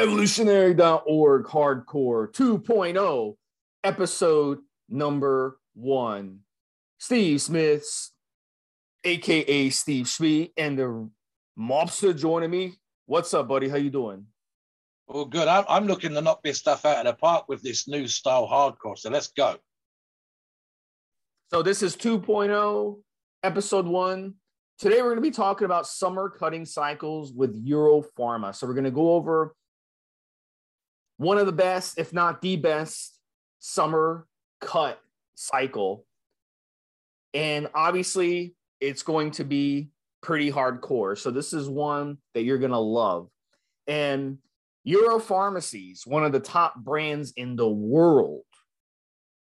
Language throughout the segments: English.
evolutionary.org hardcore 2.0 episode number one. Steve smiths aka steve Schmee, and the mobster joining me. What's up buddy? How you doing? Well good. I'm, I'm looking to knock this stuff out of the park with this new style hardcore so let's go. So this is 2.0 episode one. Today we're going to be talking about summer cutting cycles with Europharma so we're going to go over one of the best, if not the best, summer cut cycle. And obviously, it's going to be pretty hardcore. So, this is one that you're going to love. And Europharmacies, one of the top brands in the world,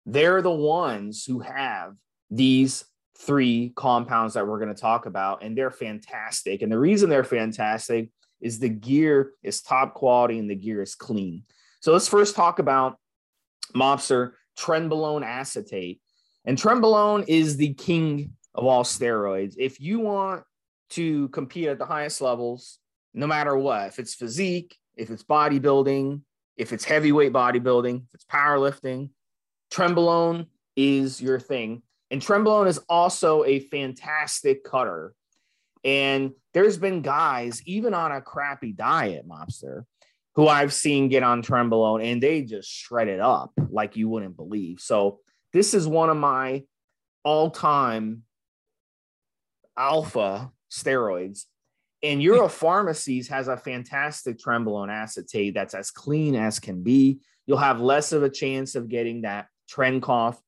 they're the ones who have these three compounds that we're going to talk about, and they're fantastic. And the reason they're fantastic is the gear is top quality and the gear is clean. So let's first talk about Mobster trenbolone acetate. And trenbolone is the king of all steroids. If you want to compete at the highest levels, no matter what, if it's physique, if it's bodybuilding, if it's heavyweight bodybuilding, if it's powerlifting, trenbolone is your thing. And trenbolone is also a fantastic cutter. And there's been guys, even on a crappy diet, Mobster, who I've seen get on Trenbolone and they just shred it up like you wouldn't believe. So this is one of my all-time alpha steroids. And Europharmacies has a fantastic Trenbolone acetate that's as clean as can be. You'll have less of a chance of getting that tren cough.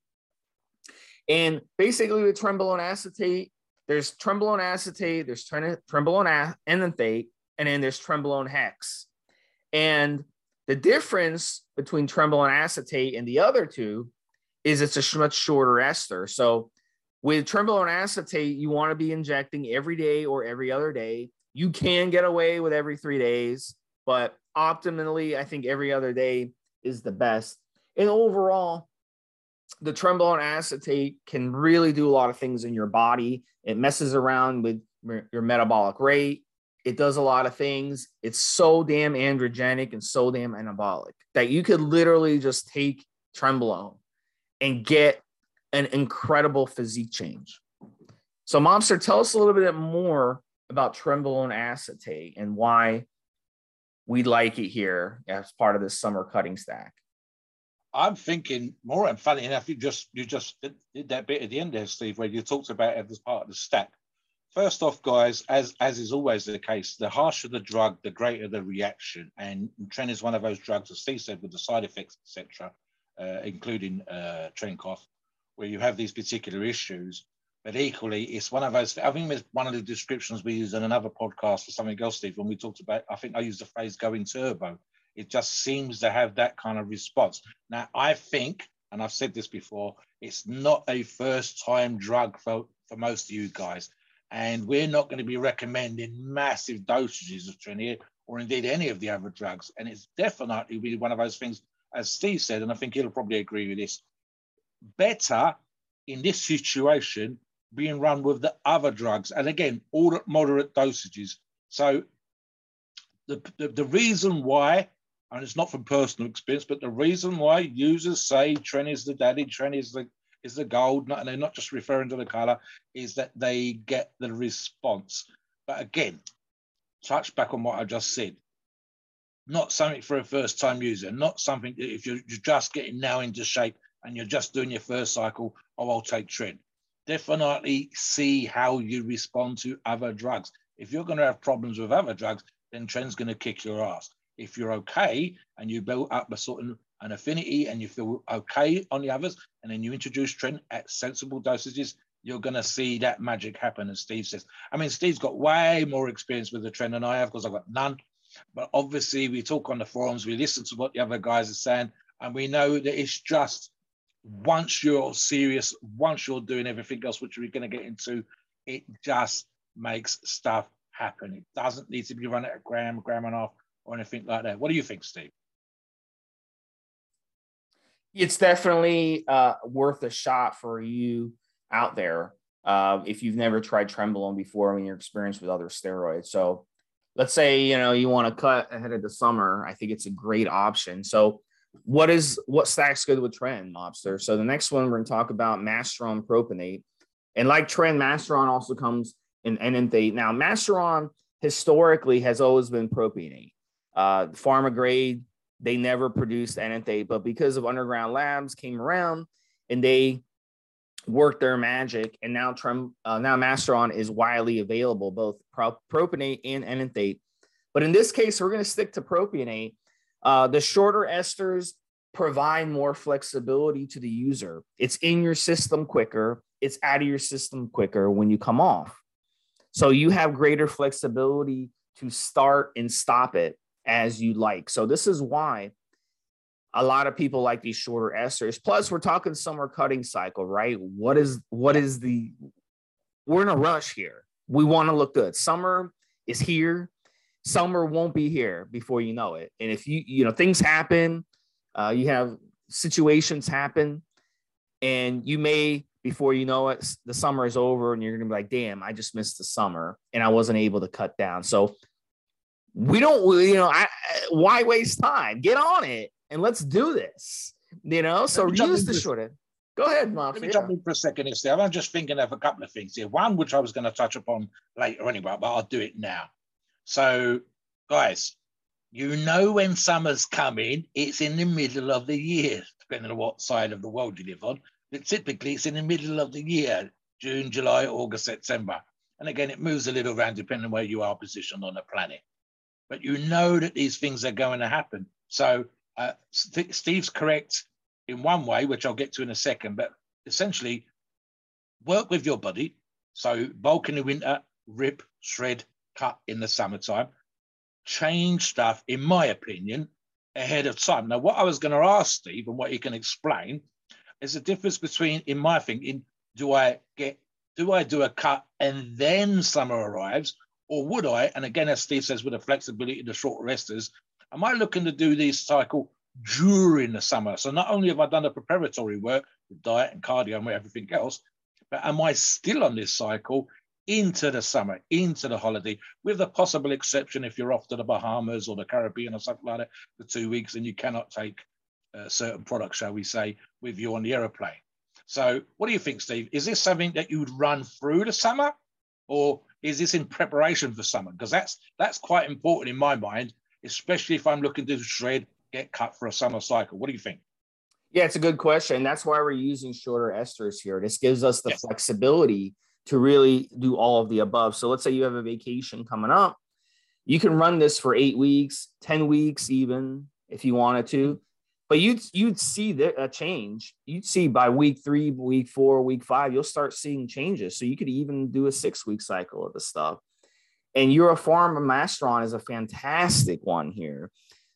And basically, with Trenbolone acetate, there's Trenbolone acetate, there's Trenbolone enanthate, and then there's Trenbolone hex. And the difference between trenbolone acetate and the other two is it's a much shorter ester. So with trenbolone acetate, you want to be injecting every day or every other day. You can get away with every three days, but optimally, I think every other day is the best. And overall, the trenbolone acetate can really do a lot of things in your body. It messes around with your metabolic rate. It does a lot of things. It's so damn androgenic and so damn anabolic that you could literally just take Trenbolone and get an incredible physique change. So, Mobster, tell us a little bit more about Trenbolone acetate and why we like it here as part of this summer cutting stack. I'm thinking more, and funny enough, you just you just did that bit at the end there, Steve, where you talked about it as part of the stack. First off, guys, as as is always the case, the harsher the drug, the greater the reaction. And Tren is one of those drugs, as Steve said, with the side effects, etc., uh, including uh, Tren cough, where you have these particular issues. But equally, it's one of those. I think it's one of the descriptions we used in another podcast or something else, Steve, when we talked about. I think I used the phrase "going turbo." It just seems to have that kind of response. Now, I think, and I've said this before, it's not a first-time drug for for most of you guys and we're not going to be recommending massive dosages of Trinier or indeed any of the other drugs. And it's definitely be one of those things, as Steve said, and I think he'll probably agree with this, better in this situation being run with the other drugs. And again, all at moderate dosages. So the, the, the reason why, and it's not from personal experience, but the reason why users say Tren is the daddy, Tren is the is the gold, not, and they're not just referring to the color, is that they get the response. But again, touch back on what I just said. Not something for a first time user, not something if you're, you're just getting now into shape and you're just doing your first cycle, oh, I'll take Tren. Definitely see how you respond to other drugs. If you're going to have problems with other drugs, then Tren's going to kick your ass. If you're okay and you build up a sort of an affinity and you feel okay on the others, and then you introduce Tren at sensible dosages, you're going to see that magic happen, as Steve says. I mean, Steve's got way more experience with the Tren than I have because I've got none. But obviously, we talk on the forums, we listen to what the other guys are saying, and we know that it's just once you're serious, once you're doing everything else, which we're going to get into, it just makes stuff happen. It doesn't need to be run at a gram, gram and a half, or anything like that. What do you think, Steve? It's definitely uh, worth a shot for you out there uh, if you've never tried Trenbolone before when you're experienced with other steroids. So let's say you know you want to cut ahead of the summer. I think it's a great option. So what is what stacks good with Tren Mobster? So the next one we're going to talk about Masteron propionate, and like Tren, Masteron also comes in enanthate. Now Masteron historically has always been propionate. Uh, pharma grade, they never produced enanthate, but because of underground labs came around and they worked their magic, and now Trem, uh, now Masteron is widely available, both pro- propionate and enanthate. But in this case, we're going to stick to propionate uh, the shorter esters provide more flexibility to the user. It's in your system quicker, it's out of your system quicker when you come off. So you have greater flexibility to start and stop it as you like. So this is why a lot of people like these shorter esters. Plus, we're talking summer cutting cycle, right? What is what is the we're in a rush here. We want to look good. Summer is here summer won't be here before you know it. And if you, you know, things happen, uh, you have situations happen, and you may, before you know it, the summer is over and you're going to be like, damn, I just missed the summer and I wasn't able to cut down. So we don't, you know, I, why waste time? Get on it and let's do this, you know? So use the short Go ahead, Mark. Let me yeah. jump in for a second, here. I'm just thinking of a couple of things here. One, which I was going to touch upon later anyway, but I'll do it now. So, guys, you know when summer's coming, it's in the middle of the year, depending on what side of the world you live on. But typically, it's in the middle of the year June, July, August, September. And again, it moves a little around depending on where you are positioned on the planet. But you know that these things are going to happen. So, uh, Steve's correct in one way, which I'll get to in a second, but essentially, work with your body. So, bulk in the winter, rip, shred, cut in the summertime, change stuff, in my opinion, ahead of time. Now, what I was going to ask Steve and what he can explain is the difference between, in my thinking, do I get, do I do a cut and then summer arrives, or would I? And again, as Steve says, with the flexibility, the shorter esters, am I looking to do this cycle during the summer? So not only have I done the preparatory work with diet and cardio and everything else, but am I still on this cycle into the summer, into the holiday, with the possible exception if you're off to the Bahamas or the Caribbean or something like that for two weeks and you cannot take uh, certain products, shall we say, with you on the aeroplane. So, what do you think, Steve? Is this something that you would run through the summer, or is this in preparation for summer? Because that's that's quite important in my mind, especially if I'm looking to shred, get cut for a summer cycle. What do you think? Yeah, it's a good question. That's why we're using shorter esters here. This gives us the yes. flexibility to really do all of the above. So let's say you have a vacation coming up. You can run this for eight weeks, 10 weeks, even if you wanted to. But you'd you'd see the, a change. You'd see by week three, week four, week five, you'll start seeing changes. So you could even do a six week cycle of the stuff. And Europharma Masteron is a fantastic one here.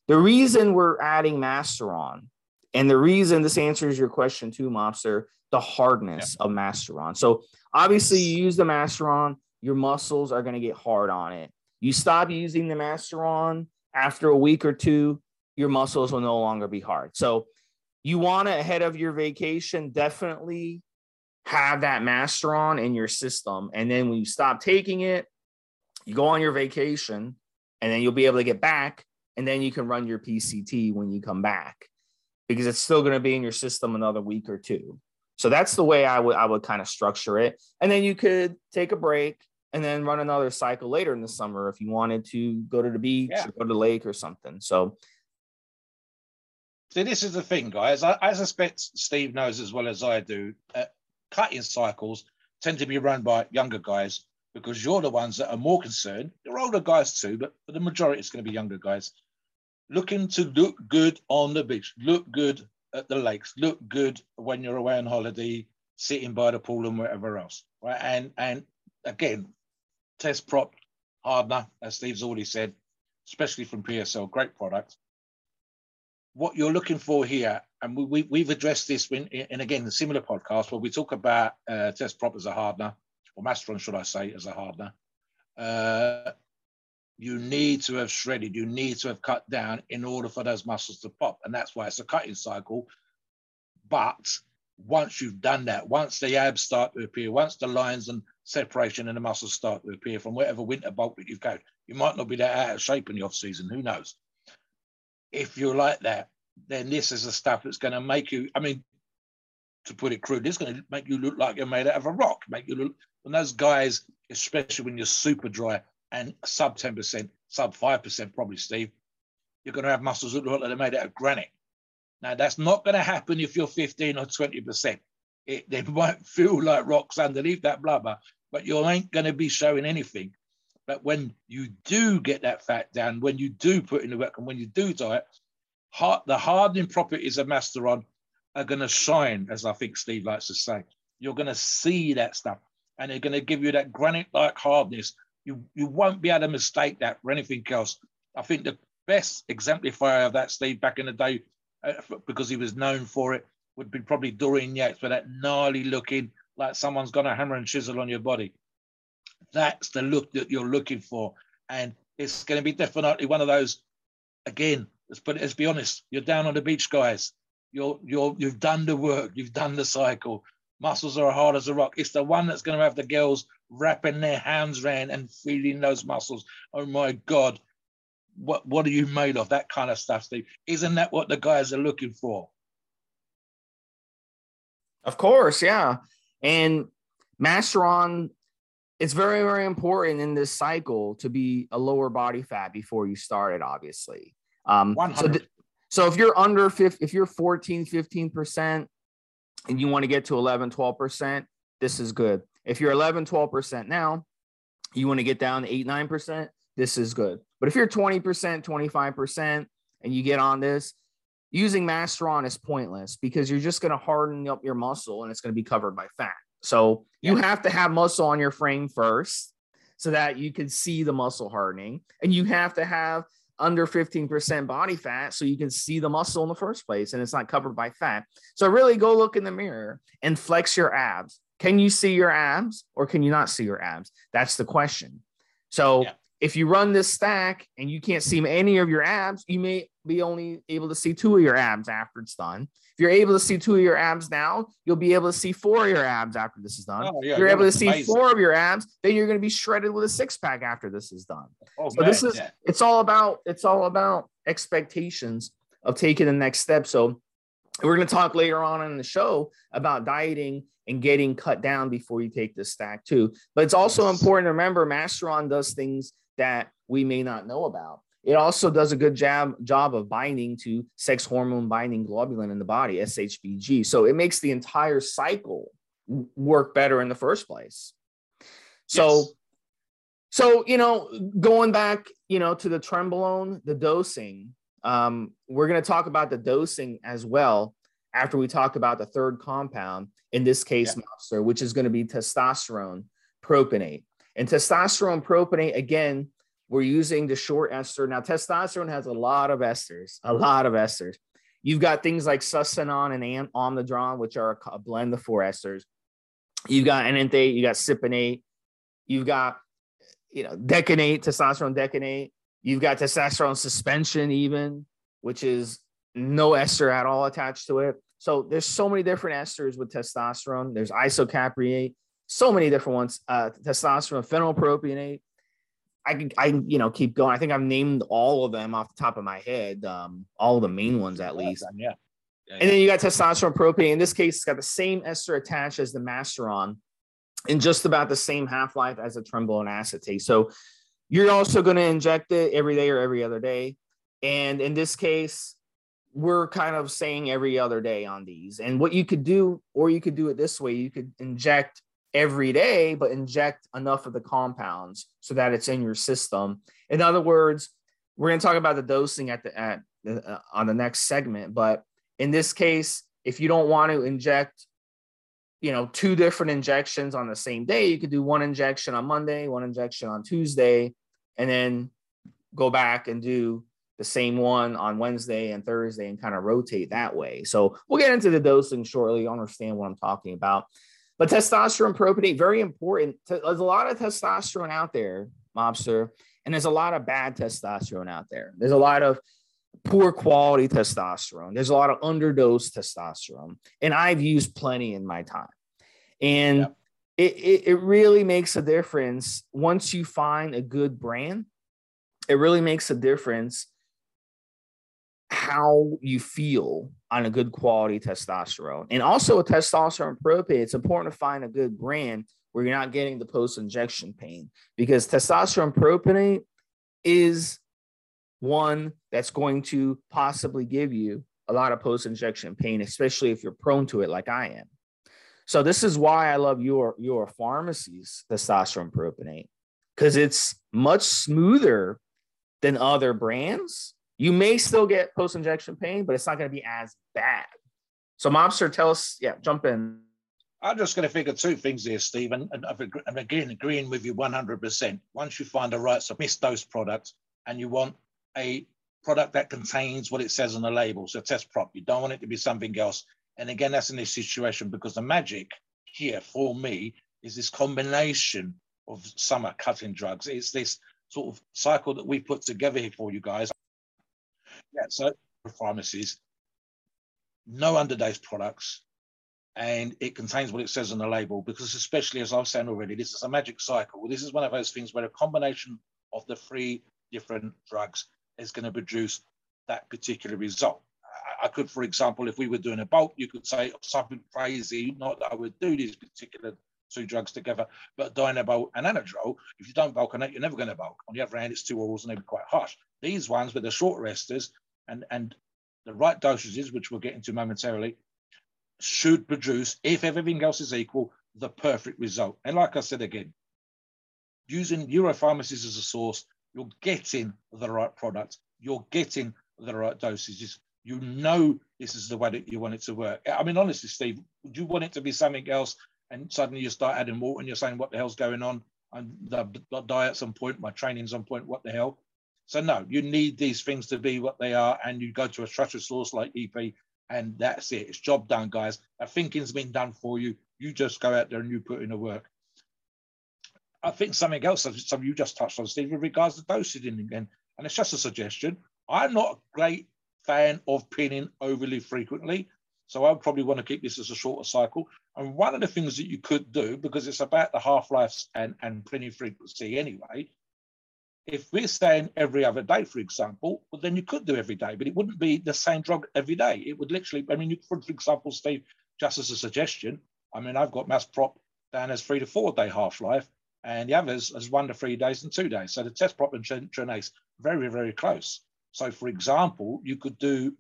The reason we're adding Masteron, and the reason this answers your question too, Mobster, the hardness yeah. of Masteron. So obviously, you use the Masteron, your muscles are going to get hard on it. You stop using the Masteron after a week or two, your muscles will no longer be hard. So you want to ahead of your vacation definitely have that Masteron in your system, and then when you stop taking it, you go on your vacation, and then you'll be able to get back, and then you can run your PCT when you come back because it's still going to be in your system another week or two. So that's the way I would I would kind of structure it. And then you could take a break and then run another cycle later in the summer if you wanted to go to the beach yeah. or go to the lake or something. So so this is the thing, guys. I, I suspect Steve knows as well as I do. Uh, cutting cycles tend to be run by younger guys because you're the ones that are more concerned. You're older guys too, but for the majority, it's going to be younger guys looking to look good on the beach, look good at the lakes, look good when you're away on holiday, sitting by the pool and wherever else. Right. And and again, test prop hardener, as Steve's already said, especially from PSL, great product. What you're looking for here, and we, we, have addressed this in, in, again, a similar podcast where we talk about uh, test prop as a hardener, or Masteron, should I say, as a hardener. Uh, you need to have shredded, you need to have cut down in order for those muscles to pop. And that's why it's a cutting cycle. But once you've done that, once the abs start to appear, once the lines and separation in the muscles start to appear from whatever winter bulk that you've got, you might not be that out of shape in the off season. Who knows? If you're like that, then this is the stuff that's going to make you. I mean, to put it crude, it's going to make you look like you're made out of a rock. Make you look. And those guys, especially when you're super dry and sub ten percent, sub five percent, probably, Steve, you're going to have muscles that look like they're made out of granite. Now, that's not going to happen if you're 15 or 20%. It, they might feel like rocks underneath that blubber, but you ain't going to be showing anything. But when you do get that fat down, when you do put in the work, and when you do diet, the hardening properties of Masteron are going to shine, as I think Steve likes to say. You're going to see that stuff, and they're going to give you that granite-like hardness. You you won't be able to mistake that for anything else. I think the best exemplifier of that, Steve, back in the day, uh, because he was known for it, would be probably Dorian Yates, but that gnarly looking, like someone's got a hammer and chisel on your body. That's the look that you're looking for. And it's going to be definitely one of those, again, let's put it, let's be honest, you're down on the beach, guys. You're, you're, you've done the work, you've done the cycle. Muscles are hard as a rock. It's the one that's going to have the girls wrapping their hands around and feeling those muscles. Oh my God, what what are you made of? That kind of stuff, Steve. Isn't that what the guys are looking for? Of course, yeah. And Masteron, it's very, very important in this cycle to be a lower body fat before you start it, obviously. Um, so, th- so if you're under 50, if you're 14, 15% and you want to get to 11, 12%, this is good. If you're 11, 12% now, you want to get down to 8, 9%, this is good. But if you're 20%, 25%, and you get on this, using Masteron is pointless because you're just going to harden up your muscle and it's going to be covered by fat. So you have to have muscle on your frame first so that you can see the muscle hardening. And you have to have under 15% body fat so you can see the muscle in the first place and it's not covered by fat. So really go look in the mirror and flex your abs. Can you see your abs or can you not see your abs? That's the question. So yeah if you run this stack and you can't see any of your abs, you may be only able to see two of your abs after it's done. If you're able to see two of your abs now, you'll be able to see four of your abs after this is done. Oh, yeah, if you're able to see amazing. four of your abs, then you're going to be shredded with a six pack after this is done. Oh, so man, this is yeah. it's all about it's all about expectations of taking the next step. So we're going to talk later on in the show about dieting and getting cut down before you take the stack too. But it's also important to remember Masteron does things that we may not know about. It also does a good job job of binding to sex hormone binding globulin in the body, SHBG. So it makes the entire cycle work better in the first place. So, yes. so you know, going back, you know, to the trenbolone, the dosing. Um, we're going to talk about the dosing as well after we talk about the third compound. In this case, yeah. which is going to be testosterone propionate. And testosterone propionate, again, we're using the short ester. Now, testosterone has a lot of esters, a lot of esters. You've got things like Sustanon and Omnadren, which are a blend of four esters. You've got enanthate, you got cypionate, you've got you know decanate, testosterone decanate. You've got testosterone suspension, even, which is no ester at all attached to it. So there's so many different esters with testosterone. There's isocapriate, so many different ones. Uh, testosterone, phenylpropionate. I can, I you know, keep going. I think I've named all of them off the top of my head. Um, all the main ones at least. Yeah. yeah. And then you got testosterone propionate. In this case, it's got the same ester attached as the masteron, and just about the same half life as a trenbolone acetate. So you're also going to inject it every day or every other day. And in this case, we're kind of saying every other day on these. And what you could do, or you could do it this way, you could inject every day, but inject enough of the compounds so that it's in your system. In other words, we're going to talk about the dosing at the at uh, on the next segment, but in this case, if you don't want to inject, you know, two different injections on the same day, you could do one injection on Monday, one injection on Tuesday, and then go back and do the same one on Wednesday and Thursday and kind of rotate that way. So we'll get into the dosing shortly. You understand what I'm talking about. But testosterone propionate, very important. There's a lot of testosterone out there, mobster, and there's a lot of bad testosterone out there. There's a lot of poor quality testosterone. There's a lot of underdose testosterone. And I've used plenty in my time. And yep. it, it, it really makes a difference once you find a good brand. It really makes a difference how you feel on a good quality testosterone. And also a testosterone propionate, it's important to find a good brand where you're not getting the post injection pain because testosterone propionate is one that's going to possibly give you a lot of post injection pain, especially if you're prone to it like I am. So this is why I love your your pharmacy's testosterone propionate because it's much smoother than other brands you may still get post injection pain, but it's not going to be as bad. So, Mobster, tell us, yeah, jump in. I'm just going to figure two things here, Stephen, and I'm again agreeing with you 100%. Once you find the right submiss dose product and you want a product that contains what it says on the label, so test prop, you don't want it to be something else. And again, that's in this situation because the magic here for me is this combination of summer cutting drugs. It's this sort of cycle that we put together here for you guys. Yeah, so pharmacies, no underdose products, and it contains what it says on the label because especially as I've said already, this is a magic cycle. This is one of those things where a combination of the three different drugs is going to produce that particular result. I could, for example, if we were doing a bulk, you could say something crazy, not that I would do these particular two drugs together, but Dianabol and Anadrol, if you don't bulk on that, you're never going to bulk. On the other hand, it's two orals and they'd be quite harsh. These ones with the short esters and, and the right dosages, which we'll get into momentarily, should produce, if everything else is equal, the perfect result. And like I said again, using Europharmacies as a source, you're getting the right product, you're getting the right dosages. You know this is the way that you want it to work. I mean, honestly, Steve, you want it to be something else and suddenly you start adding water and you're saying, what the hell's going on? And the, the diet's on point, my training's on point, what the hell? So no, you need these things to be what they are, and you go to a trusted source like EP, and that's it. It's job done, guys. That thinking's been done for you. You just go out there and you put in the work. I think something else, something you just touched on, Steve, with regards to dosing again, and it's just a suggestion. I'm not a great fan of pinning overly frequently. So I would probably want to keep this as a shorter cycle. And one of the things that you could do, because it's about the half-lives and, and pinning frequency anyway, if we're saying every other day, for example, well, then you could do every day, but it wouldn't be the same drug every day. It would literally, I mean, you, for, for example, Steve, just as a suggestion, I mean, I've got mass prop down as three to four day half life, and the others as one to three days and two days. So the test prop and Tren Ace very, very close. So, for example, you could do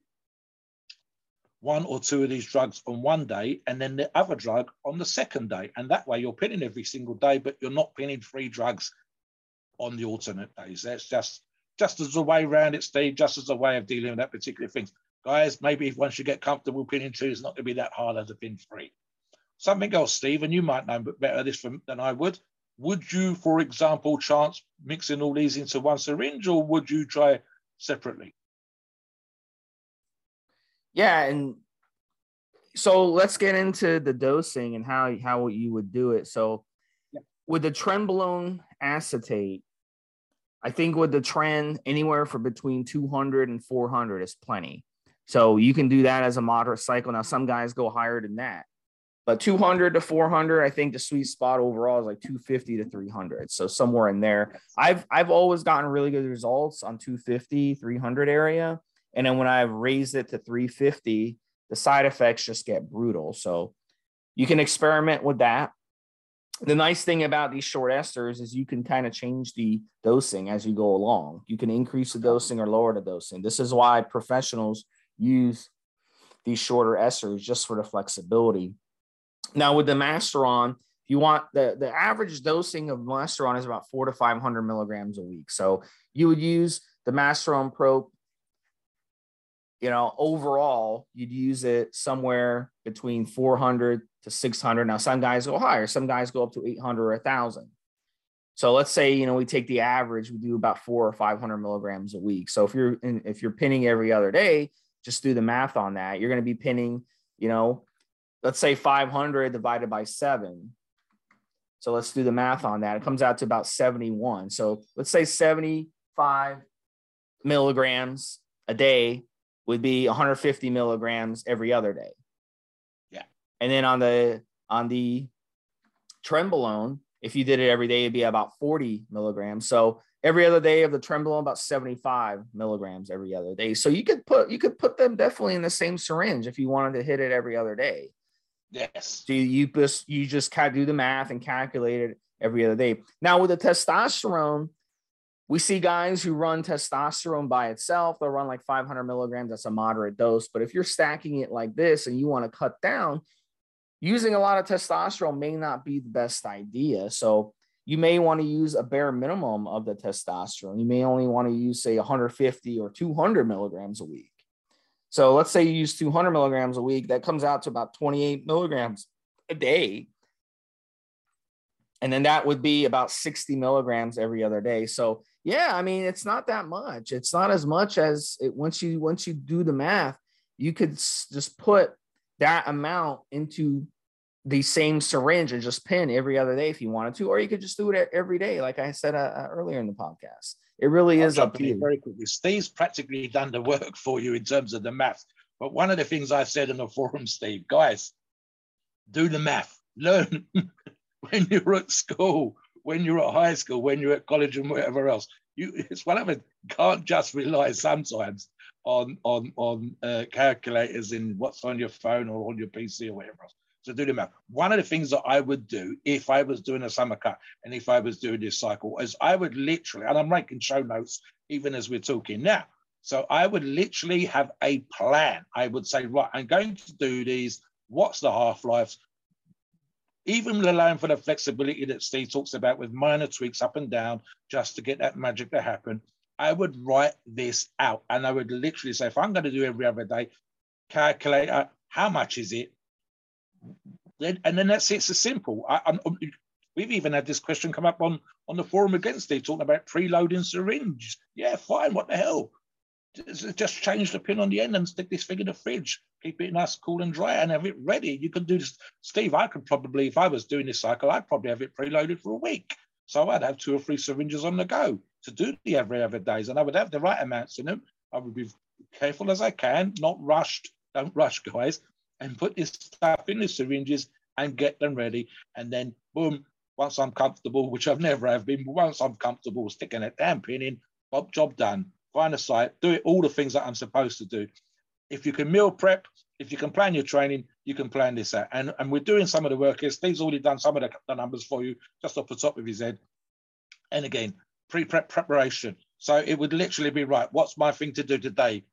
one or two of these drugs on one day and then the other drug on the second day. And that way you're pinning every single day, but you're not pinning three drugs on the alternate days. That's just just as a way around it, Steve, just as a way of dealing with that particular thing. Guys, maybe once you get comfortable pinning two, it's not going to be that hard as a pin three. Something else, Steve, and you might know better this from, than I would. Would you, for example, chance mixing all these into one syringe, or would you try separately? Yeah, and so let's get into the dosing and how how you would do it. So with the trenbolone acetate, I think with the trend anywhere for between 200 and 400 is plenty. So you can do that as a moderate cycle. Now some guys go higher than that, but 200 to 400, I think the sweet spot overall is like 250 to 300. So somewhere in there, I've I've always gotten really good results on 250, 300 area, and then when I've raised it to 350, the side effects just get brutal. So you can experiment with that the nice thing about these short esters is you can kind of change the dosing as you go along. You can increase the dosing or lower the dosing. This is why professionals use these shorter esters just for the flexibility. Now with the Masteron, if you want the, the average dosing of Masteron is about four to 500 milligrams a week. So you would use the Masteron Pro, you know, overall, you'd use it somewhere between 400 to 600. Now, some guys go higher, some guys go up to 800 or 1,000. So let's say you know we take the average, we do about four or five hundred milligrams a week. So if you're in, if you're pinning every other day, just do the math on that. You're going to be pinning, you know, let's say 500 divided by seven. So let's do the math on that. It comes out to about 71. So let's say 75 milligrams a day would be 150 milligrams every other day. Yeah. And then on the on the trenbolone, if you did it every day, it'd be about 40 milligrams. So every other day of the trenbolone, about 75 milligrams every other day. So you could put you could put them definitely in the same syringe if you wanted to hit it every other day. Yes. So you just you just kind of do the math and calculate it every other day. Now with the testosterone, we see guys who run testosterone by itself. They'll run like 500 milligrams. That's a moderate dose. But if you're stacking it like this and you want to cut down, using a lot of testosterone may not be the best idea. So you may want to use a bare minimum of the testosterone. You may only want to use, say, 150 or 200 milligrams a week. So let's say you use 200 milligrams a week, that comes out to about 28 milligrams a day. And then that would be about 60 milligrams every other day. So yeah, I mean, it's not that much. It's not as much as it once you once you do the math, you could just put that amount into the same syringe and just pin every other day if you wanted to, or you could just do it every day, like I said uh, uh earlier in the podcast. It really I'll is up to you. Very quickly, Steve's practically done the work for you in terms of the math. But one of the things I said in the forum, Steve, guys, do the math. Learn when you're at school, when you're at high school, when you're at college, and whatever else. You, it's it. Can't just rely sometimes on on on uh, calculators in what's on your phone or on your PC or whatever else to do the math. One of the things that I would do if I was doing a summer cut and if I was doing this cycle is I would literally, and I'm making show notes even as we're talking now. So I would literally have a plan. I would say, right, I'm going to do these. What's the half lives? Even allowing for the flexibility that Steve talks about with minor tweaks up and down just to get that magic to happen. I would write this out and I would literally say, if I'm going to do every other day, calculate uh, how much is it? Then, and then that's it. It's simple. I, I'm, we've even had this question come up on on the forum against Steve, talking about preloading syringe. Yeah, fine. What the hell? Just, change the pin on the end and stick this thing in the fridge. Keep it nice, cool, and dry, and have it ready. You can do this, Steve. I could probably, if I was doing this cycle, I'd probably have it preloaded for a week. So I'd have two or three syringes on the go to do the every other days, and I would have the right amounts in them. I would be careful as I can, not rushed. Don't rush, guys and put this stuff in the syringes and get them ready. And then boom, once I'm comfortable, which I've never have been, but once I'm comfortable sticking a damn pin in, Bob, job done. Find a site, do it all the things that I'm supposed to do. If you can meal prep, if you can plan your training, you can plan this out. And, and we're doing some of the work here. Steve's already done some of the, the numbers for you, just off the top of his head. And again, pre-prep preparation. So it would literally be right. What's my thing to do today?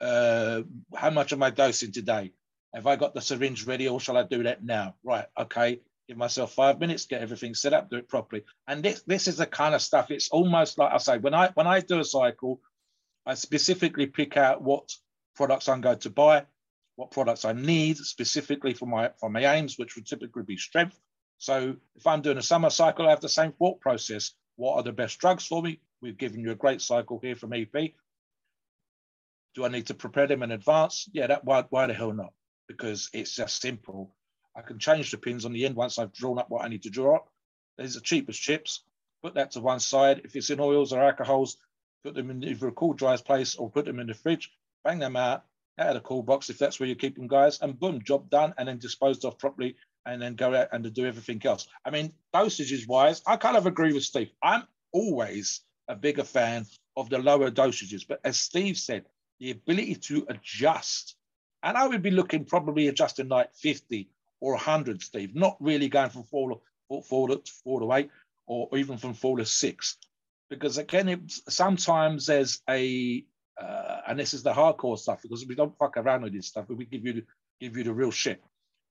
Uh, how much am I dosing today? Have I got the syringe ready or shall I do that now? Right, okay. Give myself five minutes, get everything set up, do it properly. And this this is the kind of stuff. It's almost like I say, when I when I do a cycle, I specifically pick out what products I'm going to buy, what products I need specifically for my for my aims, which would typically be strength. So if I'm doing a summer cycle, I have the same thought process. What are the best drugs for me? We've given you a great cycle here from EP. Do I need to prepare them in advance? Yeah, that why, why the hell not? because it's just simple. I can change the pins on the end once I've drawn up what I need to draw up. There's the cheapest chips. Put that to one side. If it's in oils or alcohols, put them in either a cool dry place or put them in the fridge. Bang them out out of the cool box if that's where you keep them, guys. And boom, job done. And then disposed of properly. And then go out and do everything else. I mean, dosages wise, I kind of agree with Steve. I'm always a bigger fan of the lower dosages. But as Steve said, the ability to adjust and I would be looking probably adjusting like 50 or 100, Steve, not really going from four four to, four to eight or even from four to six. Because again, it, sometimes there's a, uh, and this is the hardcore stuff because we don't fuck around with this stuff, but we give you the, give you the real shit.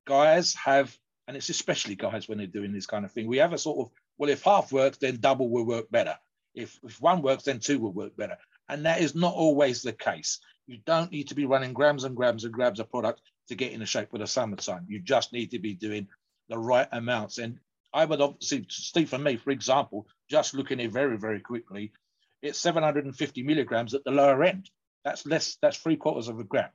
Guys have, and it's especially guys when they're doing this kind of thing, we have a sort of, well, if half works, then double will work better. If, if one works, then two will work better. And that is not always the case. You don't need to be running grams and grams and grams of product to get in a shape for the summertime. You just need to be doing the right amounts. And I would obviously, Steve, for me, for example, just looking here very, very quickly, it's 750 milligrams at the lower end. That's less, that's three quarters of a gram.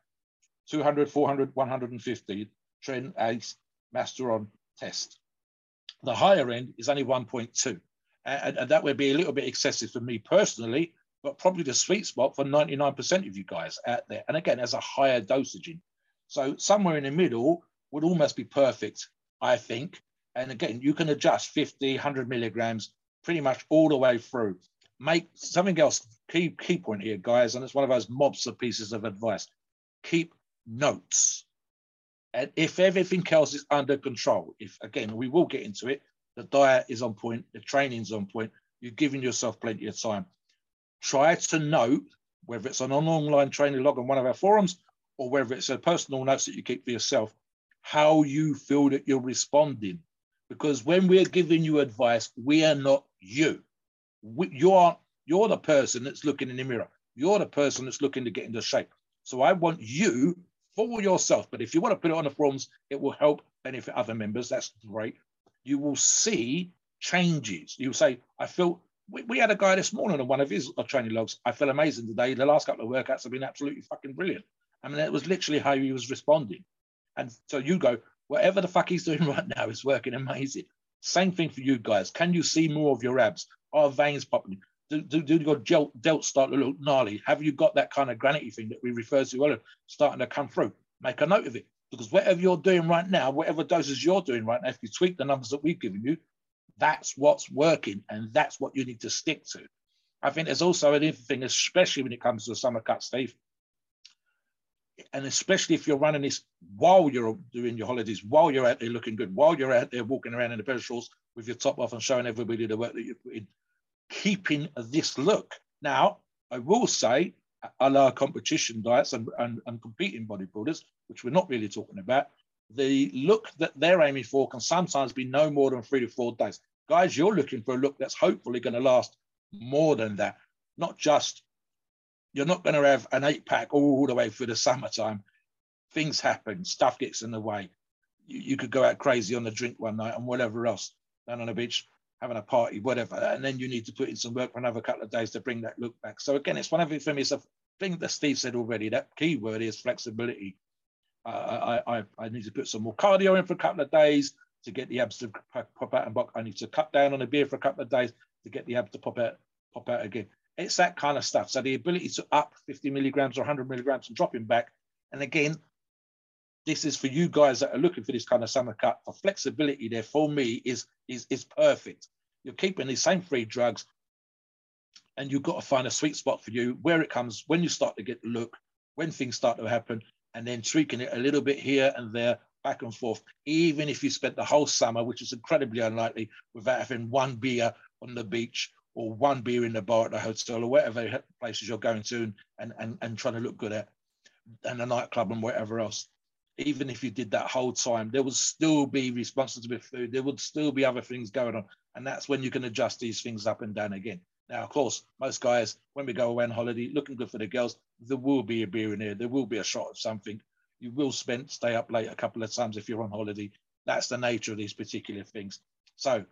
200, 400, 150, Tren Ace Masteron test. The higher end is only 1.2. And, and, that would be a little bit excessive for me personally, but probably the sweet spot for 99% of you guys out there. And again, as a higher dosaging. So somewhere in the middle would almost be perfect, I think. And again, you can adjust 50, 100 milligrams pretty much all the way through. Make something else, key, key point here, guys, and it's one of those mobs of pieces of advice. Keep notes. And if everything else is under control, if again, we will get into it, the diet is on point, the training's on point, you're giving yourself plenty of time. Try to note whether it's an online training log on one of our forums or whether it's a personal notes that you keep for yourself, how you feel that you're responding. Because when we're giving you advice, we are not you. You are you're the person that's looking in the mirror. You're the person that's looking to get into shape. So I want you for yourself. But if you want to put it on the forums, it will help benefit other members. That's great. You will see changes. You'll say, I feel we, we had a guy this morning on one of his uh, training logs. I feel amazing today. The last couple of workouts have been absolutely fucking brilliant. I mean, it was literally how he was responding. And so you go, whatever the fuck he's doing right now is working amazing. Same thing for you guys. Can you see more of your abs? Are veins popping? Do, do, do your delt, delt start to look gnarly? Have you got that kind of granity thing that we refer to earlier starting to come through? Make a note of it because whatever you're doing right now, whatever doses you're doing right now, if you tweak the numbers that we've given you, that's what's working and that's what you need to stick to. I think there's also another thing, especially when it comes to the summer cut, Steve, and especially if you're running this while you're doing your holidays, while you're out there looking good, while you're out there walking around in the shorts with your top off and showing everybody the work that you put in, keeping this look. Now, I will say, a la competition diets and, and, and competing bodybuilders, which we're not really talking about, the look that they're aiming for can sometimes be no more than three to four days. Guys, you're looking for a look that's hopefully going to last more than that, not just you're not going to have an eight pack all the way through the summertime. Things happen, stuff gets in the way. You, you could go out crazy on the drink one night and whatever else, down on the beach, having a party, whatever. And then you need to put in some work for another couple of days to bring that look back. So again, it's one of the things, a thing that Steve said already, that key word is flexibility. Uh, I, I, I need to put some more cardio in for a couple of days to get the abs to pop out and pop. I need to cut down on the beer for a couple of days to get the abs to pop out, pop out again. It's that kind of stuff. So the ability to up 50 milligrams or 100 milligrams and dropping back. And again, this is for you guys that are looking for this kind of summer cut. The flexibility there for me is, is, is perfect. You're keeping these same three drugs and you've got to find a sweet spot for you where it comes, when you start to get the look, when things start to happen, and then tweaking it a little bit here and there, back and forth. Even if you spent the whole summer, which is incredibly unlikely, without having one beer on the beach or one beer in the bar at the hotel or whatever places you're going to and, and, and trying to look good at and the nightclub and whatever else. Even if you did that whole time, there would still be responses with food. There would still be other things going on. And that's when you can adjust these things up and down again. Now, of course, most guys, when we go away on holiday, looking good for the girls, there will be a beer in here. There will be a shot of something. You will spend stay up late a couple of times if you're on holiday. That's the nature of these particular things. So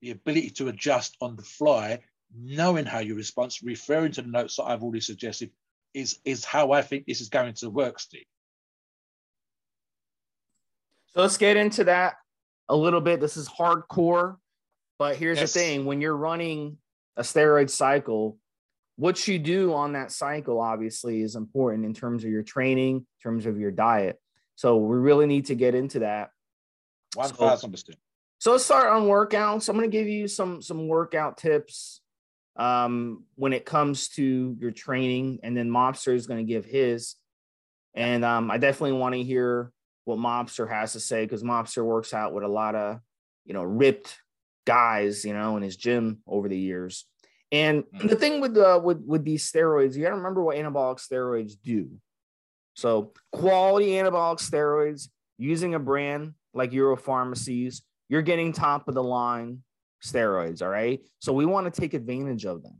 the ability to adjust on the fly knowing how you respond, referring to the notes that I've already suggested, is, is how I think this is going to work, Steve. So let's get into that a little bit. This is hardcore, but here's yes. the thing when you're running a steroid cycle, what you do on that cycle obviously is important in terms of your training, in terms of your diet. So we really need to get into that. One One thousand percent. So let's start on workouts. I'm going to give you some some workout tips um, when it comes to your training, and then Mobster is going to give his. And um, I definitely want to hear what Mobster has to say because Mobster works out with a lot of, you know, ripped guys, you know, in his gym over the years. And mm. the thing with uh, with with these steroids, you got to remember what anabolic steroids do. So quality anabolic steroids using a brand like Europharmacies, you're getting top of the line steroids. All right. So we want to take advantage of them.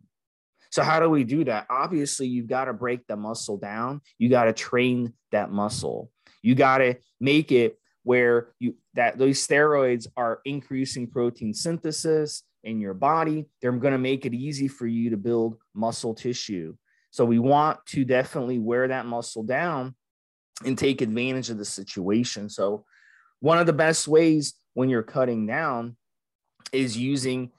So, how do we do that? Obviously, you've got to break the muscle down. You got to train that muscle. You got to make it where you that those steroids are increasing protein synthesis. in your body. They're going to make it easy for you to build muscle tissue. So we want to definitely wear that muscle down and take advantage of the situation. So one of the best ways when you're cutting down is using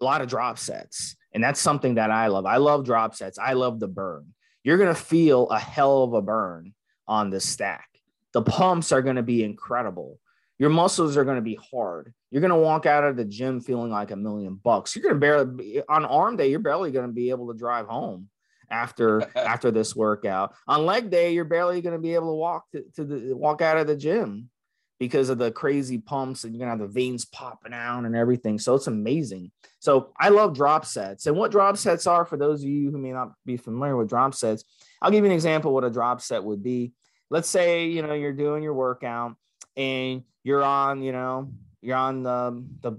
a lot of drop sets. And that's something that I love. I love drop sets. I love the burn. You're going to feel a hell of a burn on the stack. The pumps are going to be incredible. Your muscles are going to be hard. You're going to walk out of the gym feeling like a million bucks. You're going to barely on arm day, you're barely going to be able to drive home after after this workout. On leg day, you're barely going to be able to walk to, to the walk out of the gym because of the crazy pumps and you're gonna have the veins popping out and everything. So it's amazing. So I love drop sets. And what drop sets are for those of you who may not be familiar with drop sets, I'll give you an example what a drop set would be. Let's say you know you're doing your workout and you're on, you know, you're on the the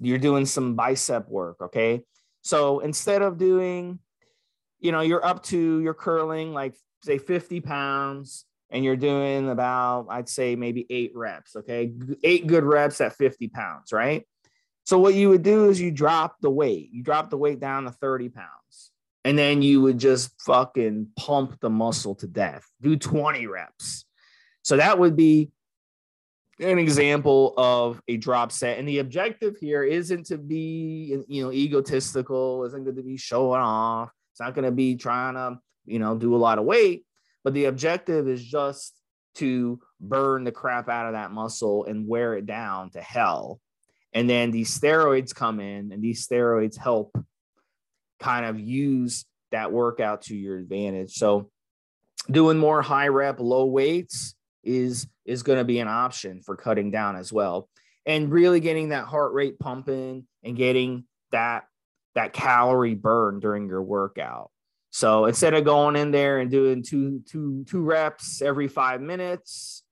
you're doing some bicep work, okay? So instead of doing, you know, you're up to you're curling like say 50 pounds and you're doing about, I'd say maybe eight reps, okay? Eight good reps at 50 pounds, right? So what you would do is you drop the weight. You drop the weight down to 30 pounds. And then you would just fucking pump the muscle to death. Do 20 reps. So that would be an example of a drop set. And the objective here isn't to be, you know, egotistical, isn't going to be showing off. It's not going to be trying to, you know, do a lot of weight, but the objective is just to burn the crap out of that muscle and wear it down to hell. And then these steroids come in and these steroids help kind of use that workout to your advantage. So doing more high rep, low weights is is going to be an option for cutting down as well and really getting that heart rate pumping and getting that that calorie burn during your workout so instead of going in there and doing two two two reps every five minutes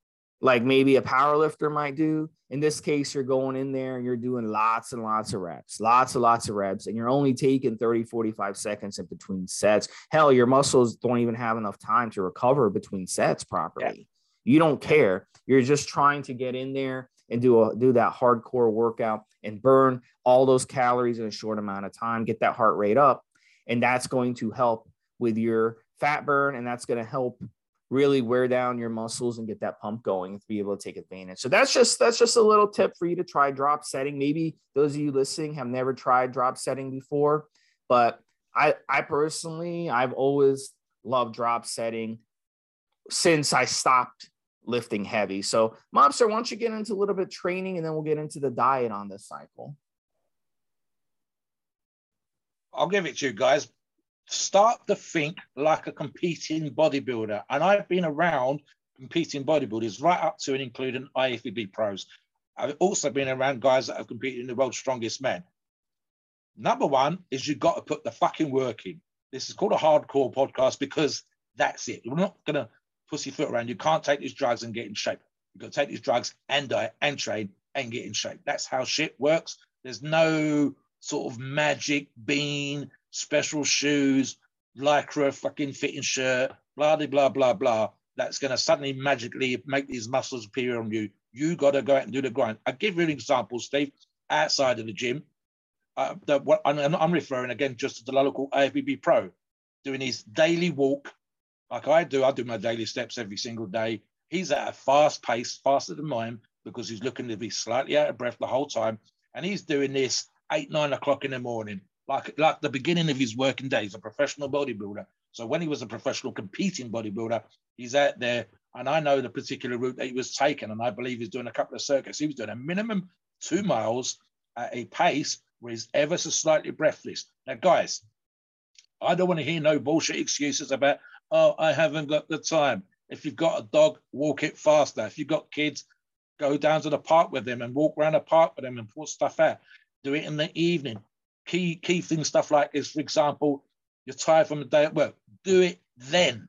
like maybe a power lifter might do in this case you're going in there and you're doing lots and lots of reps lots and lots of reps and you're only taking 30 45 seconds in between sets hell your muscles don't even have enough time to recover between sets properly you don't care. You're just trying to get in there and do a do that hardcore workout and burn all those calories in a short amount of time, get that heart rate up. And that's going to help with your fat burn and that's going to help really wear down your muscles and get that pump going to be able to take advantage. So that's just that's just a little tip for you to try drop setting. Maybe those of you listening have never tried drop setting before, but I I personally I've always loved drop setting since I stopped lifting heavy. So, Mobster, why don't you get into a little bit of training and then we'll get into the diet on this cycle? I'll give it to you guys. Start to think like a competing bodybuilder. And I've been around competing bodybuilders right up to and including IFBB pros. I've also been around guys that have competed in the world's strongest men. Number one is you've got to put the fucking work in. This is called a hardcore podcast because that's it. We're not going to pussyfoot around. You can't take these drugs and get in shape. You've got to take these drugs and diet and train and get in shape. That's how shit works. There's no sort of magic bean, special shoes, lycra fucking fitting shirt, blah, blah, blah, blah, blah. That's going to suddenly magically make these muscles appear on you. You got to go out and do the grind. I'll give you an example, Steve, outside of the gym. Uh, the, what, I'm, I'm referring again just to the local IFBB Pro doing his daily walk like I do. I do my daily steps every single day. He's at a fast pace, faster than mine, because he's looking to be slightly out of breath the whole time. And he's doing this eight, nine o'clock in the morning, like, like the beginning of his working day. He's a professional bodybuilder. So when he was a professional competing bodybuilder, he's out there. And I know the particular route that he was taking. And I believe he's doing a couple of circuits. He was doing a minimum two miles at a pace where he's ever so slightly breathless. Now, guys, I don't want to hear no bullshit excuses about, oh, I haven't got the time. If you've got a dog, walk it faster. If you've got kids, go down to the park with them and walk around the park with them and put stuff out. Do it in the evening. Key key things, stuff like this. For example, you're tired from the day at work. Do it then.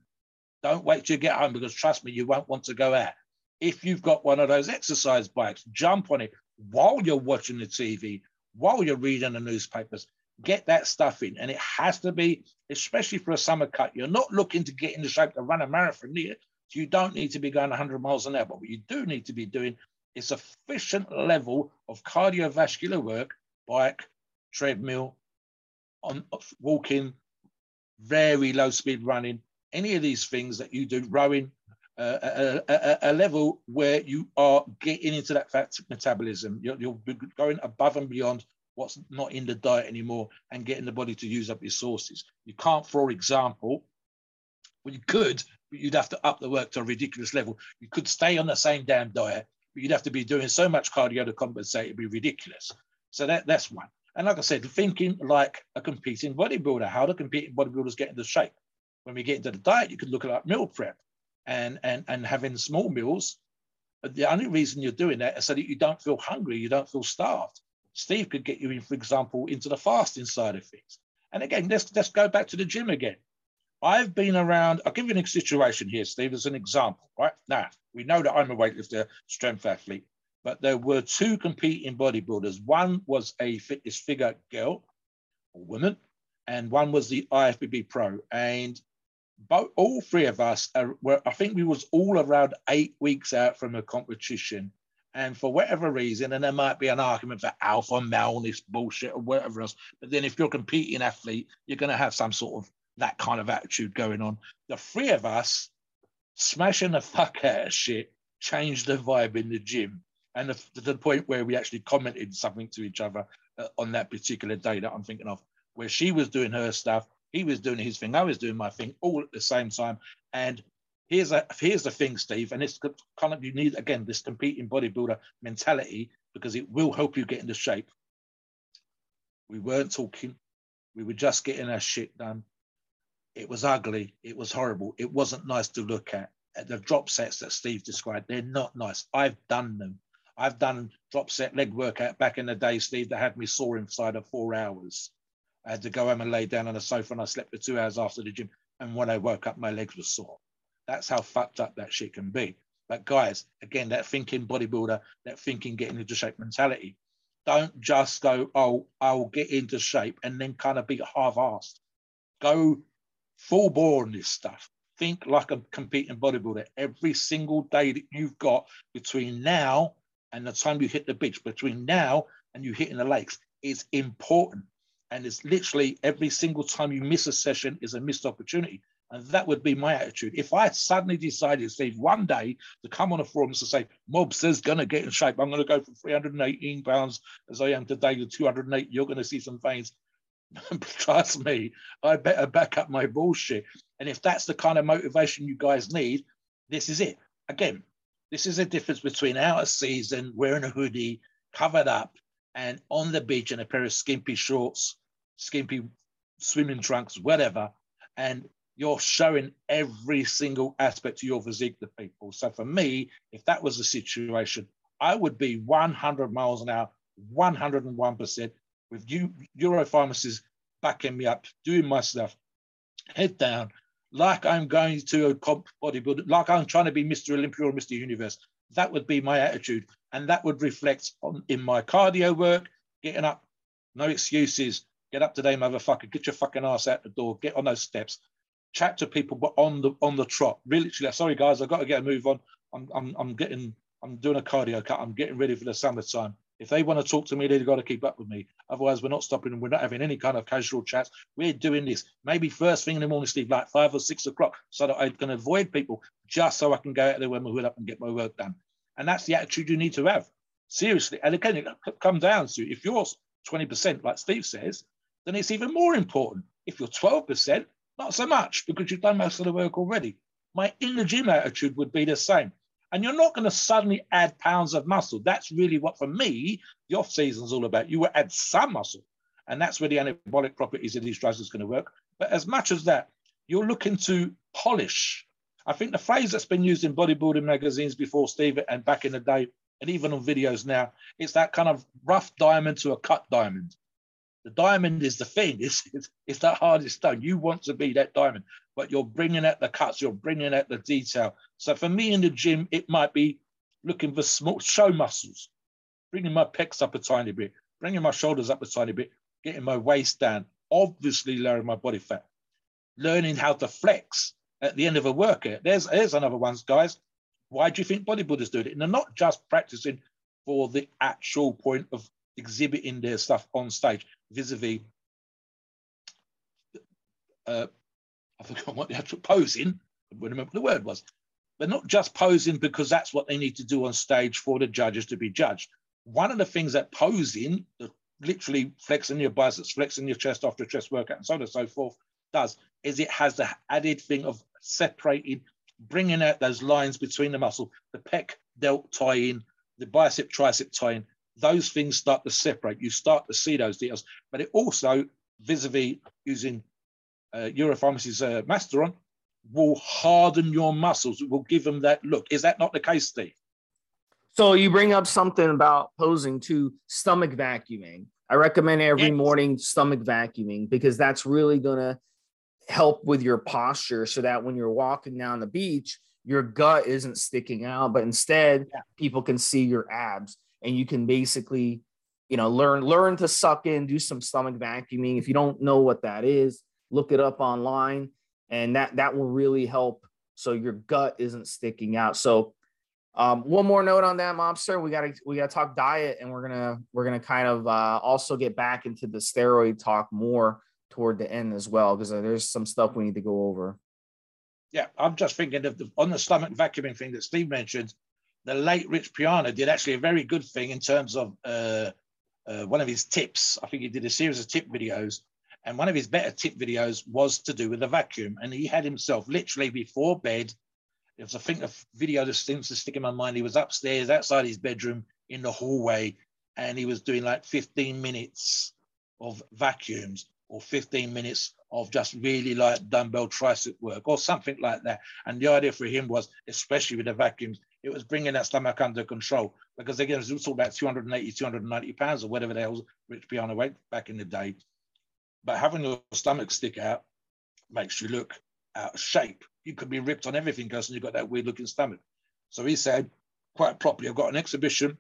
Don't wait till you get home because trust me, you won't want to go out. If you've got one of those exercise bikes, jump on it while you're watching the TV, while you're reading the newspapers get that stuff in. And it has to be, especially for a summer cut, you're not looking to get into shape to run a marathon here. So you don't need to be going 100 miles an hour. But what you do need to be doing is sufficient level of cardiovascular work, bike, treadmill, on walking, very low speed running, any of these things that you do, rowing, uh, a, a, a, level where you are getting into that fat metabolism. You're, you're going above and beyond what's not in the diet anymore and getting the body to use up your sources. You can't, for example, well, you could, but you'd have to up the work to a ridiculous level. You could stay on the same damn diet, but you'd have to be doing so much cardio to compensate, it'd be ridiculous. So that, that's one. And like I said, thinking like a competing bodybuilder, how do competing bodybuilders get into shape? When we get into the diet, you could look at like meal prep and, and, and having small meals. The only reason you're doing that is so that you don't feel hungry, you don't feel starved. Steve could get you in, for example, into the fasting side of things. And again, let's, let's go back to the gym again. I've been around, I'll give you a situation here, Steve, as an example, right? Now, we know that I'm a weightlifter, strength athlete but there were two competing bodybuilders. One was a fitness figure girl or woman, and one was the IFBB pro. And both, all three of us are, were, I think we was all around eight weeks out from a competition. And for whatever reason, and there might be an argument for alpha male, this bullshit or whatever else. But then if you're a competing athlete, you're going to have some sort of that kind of attitude going on. The three of us smashing the fuck out of shit changed the vibe in the gym and the, point where we actually commented something to each other uh, on that particular day that I'm thinking of, where she was doing her stuff, he was doing his thing, I was doing my thing, all at the same time. And here's a here's the thing, Steve, and it's kind of you need again this competing bodybuilder mentality because it will help you get into shape. We weren't talking, we were just getting our shit done. It was ugly, it was horrible, it wasn't nice to look at. The drop sets that Steve described, they're not nice. I've done them. I've done drop set leg workout back in the day, Steve, that had me sore inside of four hours. I had to go home and lay down on the sofa and I slept for two hours after the gym. And when I woke up, my legs were sore. That's how fucked up that shit can be. But guys, again, that thinking bodybuilder, that thinking getting into shape mentality. Don't just go, oh, I'll get into shape and then kind of be half-assed. Go full bore on this stuff. Think like a competing bodybuilder every single day that you've got between now and the time you hit the beach between now and you hitting the lakes is important. And it's literally every single time you miss a session is a missed opportunity. And that would be my attitude. If I suddenly decided, say, one day to come on a forum to say, Mobster's going to get in shape, I'm going to go from 318 pounds as I am today to 208, you're going to see some veins. Trust me, I better back up my bullshit. And if that's the kind of motivation you guys need, this is it. Again, this is a difference between of season, wearing a hoodie, covered up, and on the beach in a pair of skimpy shorts, skimpy swimming trunks, whatever, and you're showing every single aspect of your physique to people. So for me, if that was the situation, I would be 100 miles an hour, 101% with you, Europharmacists backing me up, doing my stuff, head down, like I'm going to a comp bodybuilder, like I'm trying to be Mr. Olympia or Mr. Universe. That would be my attitude. And that would reflect on in my cardio work, getting up, no excuses, get up today, motherfucker, get your fucking ass out the door, get on those steps, chat to people, but on the on the trot. Really, sorry guys, I've got to get a move on. I'm I'm I'm getting I'm doing a cardio cut. I'm getting ready for the summertime. If they want to talk to me, they've got to keep up with me. Otherwise, we're not stopping and we're not having any kind of casual chats. We're doing this maybe first thing in the morning, Steve, like five or six o'clock, so that I can avoid people just so I can go out there with my hood up and get my work done. And that's the attitude you need to have. Seriously. And again, it comes down to if you're 20%, like Steve says, then it's even more important. If you're 12%, not so much because you've done most of the work already. My in the gym attitude would be the same. And you're not going to suddenly add pounds of muscle. That's really what, for me, the off season is all about. You will add some muscle. And that's where the anabolic properties of these drugs is going to work. But as much as that, you're looking to polish. I think the phrase that's been used in bodybuilding magazines before, Steve, and back in the day, and even on videos now, it's that kind of rough diamond to a cut diamond. The diamond is the thing. It's, it's, it's that hardest stone. You want to be that diamond, but you're bringing out the cuts. You're bringing out the detail. So for me in the gym, it might be looking for small show muscles, bringing my pecs up a tiny bit, bringing my shoulders up a tiny bit, getting my waist down, obviously lowering my body fat, learning how to flex at the end of a workout. There's, there's another one, guys. Why do you think bodybuilders do it? And they're not just practicing for the actual point of exhibiting their stuff on stage. vis-a-vis uh, I forgot what the actual posing. I wouldn't remember the word was. But not just posing because that's what they need to do on stage for the judges to be judged. One of the things that posing, literally flexing your biceps, flexing your chest after a chest workout, and so on and so forth, does is it has the added thing of separating, bringing out those lines between the muscle, the pec delt tie-in, the bicep tricep tie-in. Those things start to separate. You start to see those details, but it also vis-a-vis using uh, Europharmacy's uh, Masteron will harden your muscles. It will give them that look. Is that not the case, Steve? So you bring up something about posing to stomach vacuuming. I recommend every yes. morning stomach vacuuming because that's really going to help with your posture so that when you're walking down the beach, your gut isn't sticking out, but instead yeah. people can see your abs and you can basically, you know, learn learn to suck in, do some stomach vacuuming. If you don't know what that is, look it up online and that that will really help so your gut isn't sticking out. So um, one more note on that, mobster. We gotta we gotta talk diet, and we're gonna we're gonna kind of uh, also get back into the steroid talk more toward the end as well because there's some stuff we need to go over. Yeah, I'm just thinking of the, on the stomach vacuuming thing that Steve mentioned. The late Rich Piana did actually a very good thing in terms of uh, uh, one of his tips. I think he did a series of tip videos, and one of his better tip videos was to do with the vacuum. And he had himself literally before bed. It was, I think, a video that seems to stick in my mind. He was upstairs outside his bedroom in the hallway, and he was doing like 15 minutes of vacuums or 15 minutes of just really like dumbbell tricep work or something like that. And the idea for him was, especially with the vacuums, it was bringing that stomach under control because again, it was all about 280, 290 pounds or whatever the hell Rich Piana weight back in the day. But having your stomach stick out makes you look out of shape. You could be ripped on everything because you've got that weird looking stomach. So he said, quite properly, I've got an exhibition,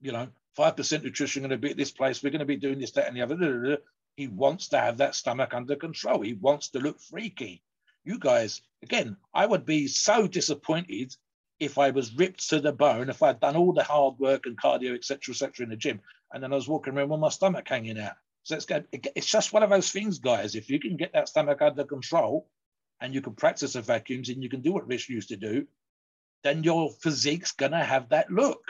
you know, 5% nutrition going to be at this place. We're going to be doing this, that, and the other. He wants to have that stomach under control. He wants to look freaky. You guys, again, I would be so disappointed if I was ripped to the bone, if I'd done all the hard work and cardio, etc., etc., in the gym, and then I was walking around with my stomach hanging out. So it's good. It's just one of those things, guys. If you can get that stomach under control, and you can practice the vacuums, and you can do what Rich used to do, then your physique's gonna have that look.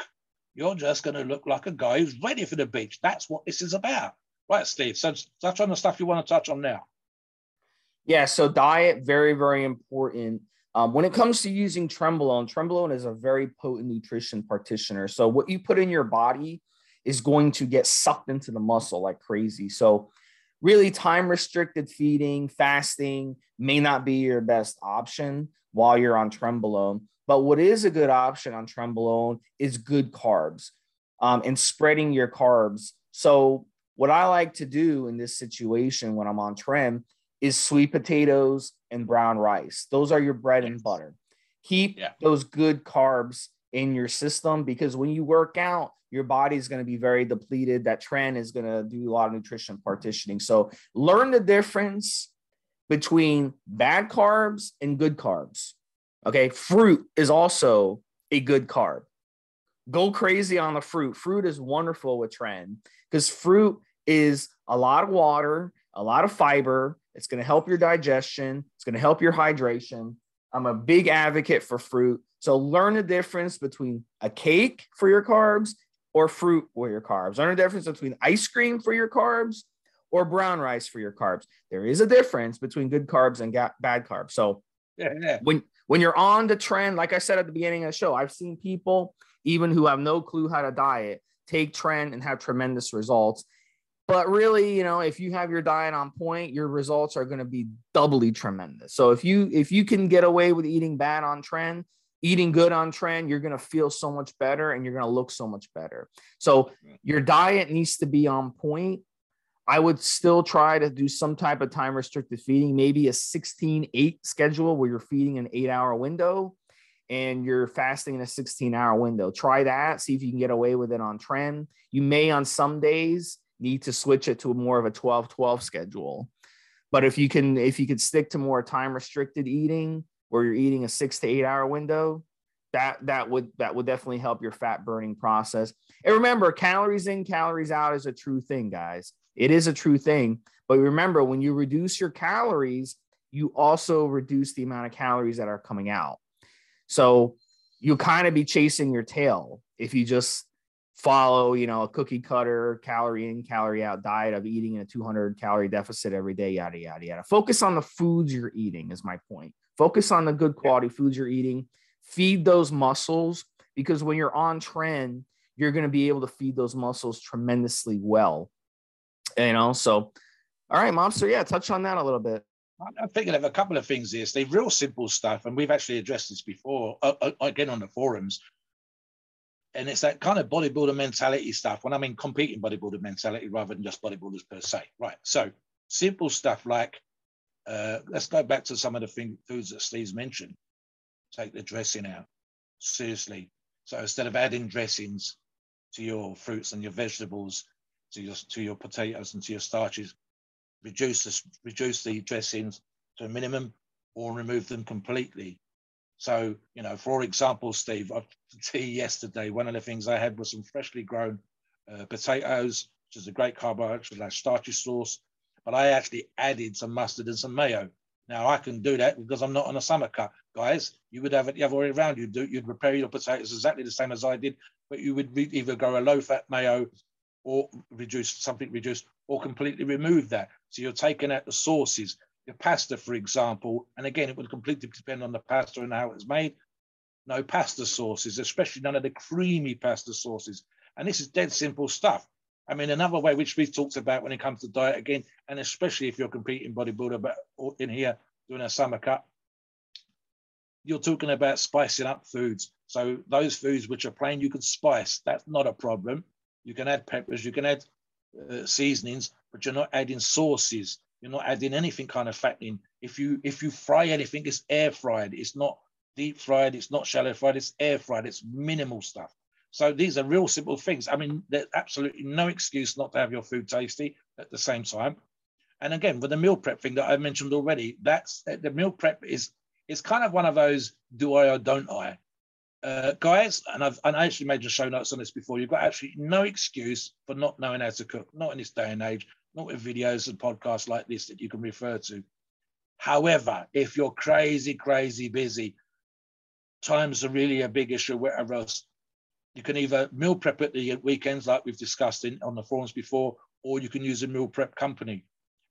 You're just gonna look like a guy who's ready for the beach. That's what this is about. Right, Steve. So touch on the stuff you want to touch on now. Yeah. So diet, very, very important. Um, when it comes to using Trenbolone, Trenbolone is a very potent nutrition partitioner. So what you put in your body is going to get sucked into the muscle like crazy. So really time restricted feeding, fasting may not be your best option while you're on Trenbolone. But what is a good option on Trenbolone is good carbs um, and spreading your carbs. So what I like to do in this situation when I'm on Tren is sweet potatoes and brown rice. Those are your bread and butter. Keep yeah. those good carbs in your system because when you work out, your body is going to be very depleted. That Tren is going to do a lot of nutrition partitioning. So learn the difference between bad carbs and good carbs. Okay. Fruit is also a good carb. Go crazy on the fruit. Fruit is wonderful with Tren because fruit is a lot of water, a lot of fiber. It's going to help your digestion. It's going to help your hydration. I'm a big advocate for fruit. So learn the difference between a cake for your carbs or fruit for your carbs. Learn the difference between ice cream for your carbs or brown rice for your carbs. There is a difference between good carbs and bad carbs. So yeah, yeah. when when you're on the Tren, like I said at the beginning of the show, I've seen people even who have no clue how to diet take Tren and have tremendous results. But really, you know, if you have your diet on point, your results are going to be doubly tremendous. So if you if you can get away with eating bad on Tren, eating good on Tren, you're going to feel so much better and you're going to look so much better. So your diet needs to be on point. I would still try to do some type of time restricted feeding, maybe a 16 8 schedule where you're feeding an eight hour window and you're fasting in a 16 hour window. Try that, see if you can get away with it on Tren. You may on some days need to switch it to more of a 12 12 schedule. But if you can, if you could stick to more time restricted eating where you're eating a six to eight hour window, that that would that would definitely help your fat burning process. And remember, calories in, calories out is a true thing, guys. It is a true thing. But remember, when you reduce your calories, you also reduce the amount of calories that are coming out. So you kind of be chasing your tail if you just follow, you know, a cookie cutter, calorie in, calorie out diet of eating in a 200 calorie deficit every day, yada, yada, yada. Focus on the foods you're eating, is my point. Focus on the good quality foods you're eating. Feed those muscles because when you're on Tren, you're going to be able to feed those muscles tremendously well. You know, so all right, Mobster, yeah, touch on that a little bit. I'm thinking of a couple of things here, Steve. Real simple stuff, and we've actually addressed this before, uh, uh, again on the forums. And it's that kind of bodybuilder mentality stuff. When I mean competing bodybuilder mentality, rather than just bodybuilders per se. Right. So simple stuff like, uh, let's go back to some of the thing, foods that Steve's mentioned. Take the dressing out. Seriously. So instead of adding dressings to your fruits and your vegetables, to your to your potatoes and to your starches, reduce the, reduce the dressings to a minimum or remove them completely. So, you know, for example, Steve, I tea yesterday, one of the things I had was some freshly grown uh, potatoes, which is a great carbohydrate, like starchy sauce, but I actually added some mustard and some mayo. Now I can do that because I'm not on a summer cut, guys. You would have it the other way around. You'd do, you'd prepare your potatoes exactly the same as I did, but you would either go a low-fat mayo or reduce something reduced or completely remove that. So you're taking out the sauces. Your pasta, for example, and again, it would completely depend on the pasta and how it's made. No pasta sauces, especially none of the creamy pasta sauces. And this is dead simple stuff. I mean, another way which we've talked about when it comes to diet again, and especially if you're competing bodybuilder, but in here doing a summer cut, you're talking about spicing up foods. So those foods which are plain, you can spice. That's not a problem. You can add peppers, you can add uh, seasonings, but you're not adding sauces. You're not adding anything kind of fattening. If you if you fry anything, it's air fried. It's not deep fried. It's not shallow fried. It's air fried. It's minimal stuff. So these are real simple things. I mean, there's absolutely no excuse not to have your food tasty at the same time. And again, with the meal prep thing that I mentioned already, that's the meal prep is is kind of one of those do I or don't I uh, guys, and I've and I actually made the show notes on this before. You've got absolutely no excuse for not knowing how to cook, not in this day and age, not with videos and podcasts like this that you can refer to. However, if you're crazy, crazy busy, times are really a big issue. Whatever else, you can either meal prep at the weekends, like we've discussed in on the forums before, or you can use a meal prep company,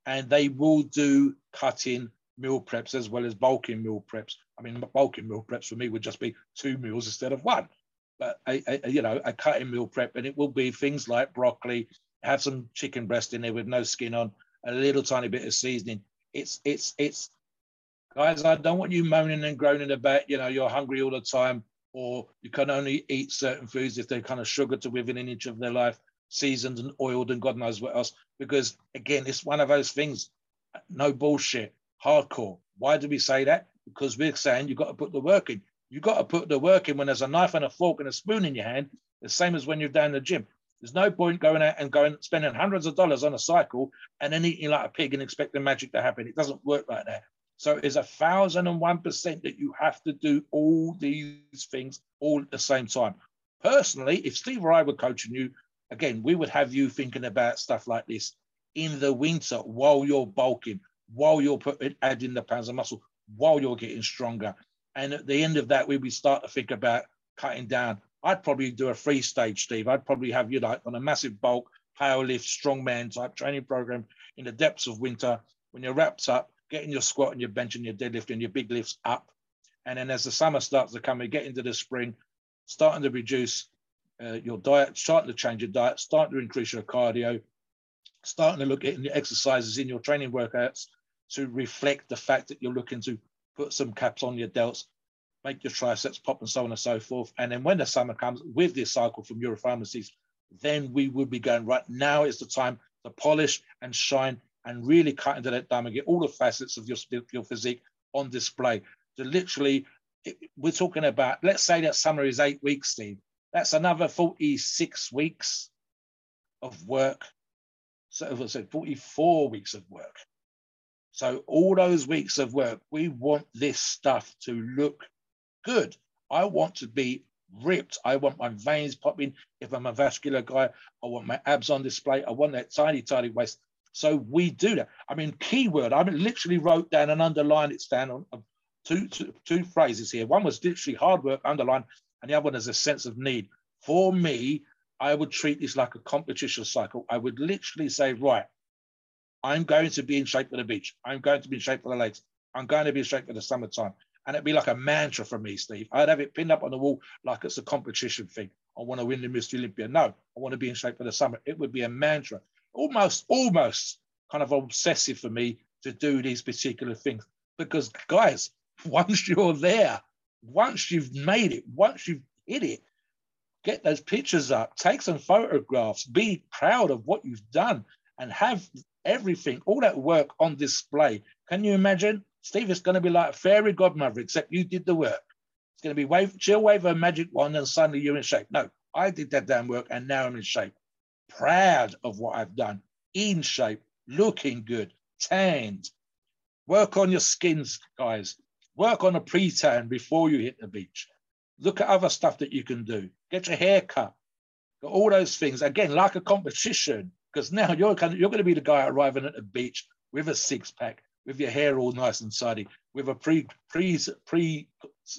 and they will do cutting meal preps as well as bulking meal preps. I mean, bulking meal preps for me would just be two meals instead of one. But a, a, you know, a cutting meal prep, and it will be things like broccoli, have some chicken breast in there with no skin on, a little tiny bit of seasoning. It's it's it's guys. I don't want you moaning and groaning about you know you're hungry all the time, or you can only eat certain foods if they're kind of sugar to within an inch of their life, seasoned and oiled and God knows what else. Because again, it's one of those things. No bullshit hardcore. Why do we say that? Because we're saying you've got to put the work in. You've got to put the work in when there's a knife and a fork and a spoon in your hand, the same as when you're down the gym. There's no point going out and going spending hundreds of dollars on a cycle and then eating like a pig and expecting magic to happen. It doesn't work like that. So it's a thousand and one percent that you have to do all these things all at the same time. Personally, if Steve or I were coaching you, again, we would have you thinking about stuff like this in the winter while you're bulking, while you're putting adding the pounds of muscle, while you're getting stronger. And at the end of that, we would start to think about cutting down. I'd probably do a free stage, Steve. I'd probably have you like on a massive bulk, power lift, strongman type training program in the depths of winter when you're wrapped up, getting your squat and your bench and your deadlift and your big lifts up. And then as the summer starts to come, we get into the spring, starting to reduce uh, your diet, starting to change your diet, starting to increase your cardio, starting to look at the exercises in your training workouts to reflect the fact that you're looking to put some caps on your delts, make your triceps pop, and so on and so forth. And then when the summer comes with this cycle from Europharmacies, then we would be going right now is the time to polish and shine and really cut into that diamond, get all the facets of your, your physique on display. To literally, we're talking about, let's say that summer is eight weeks, Steve. That's another 46 weeks of work. So was 44 weeks of work so all those weeks of work, we want this stuff to look good. I want to be ripped. I want my veins popping. If I'm a vascular guy, I want my abs on display. I want that tiny, tiny waist. So we do that. I mean, keyword, I literally wrote down and underlined it down on two, two, two phrases here. One was literally hard work, underlined, and the other one is a sense of need. For me, I would treat this like a competition cycle. I would literally say, right, I'm going to be in shape for the beach. I'm going to be in shape for the lakes. I'm going to be in shape for the summertime. And it'd be like a mantra for me, Steve. I'd have it pinned up on the wall like it's a competition thing. I want to win the Mr. Olympia. No, I want to be in shape for the summer. It would be a mantra, almost, almost kind of obsessive for me to do these particular things. Because, guys, once you're there, once you've made it, once you've hit it, get those pictures up, take some photographs, be proud of what you've done, and have everything, all that work on display. Can you imagine? Steve, it's going to be like fairy godmother, except you did the work. It's going to be wave, chill wave a magic wand, and suddenly you're in shape. No, I did that damn work, and now I'm in shape. Proud of what I've done, in shape, looking good, tanned. Work on your skins, guys. Work on a pre-tan before you hit the beach. Look at other stuff that you can do. Get your hair cut. All those things. Again, like a competition, because now you're kind of, you're going to be the guy arriving at the beach with a six pack, with your hair all nice and tidy, with a pre pre pre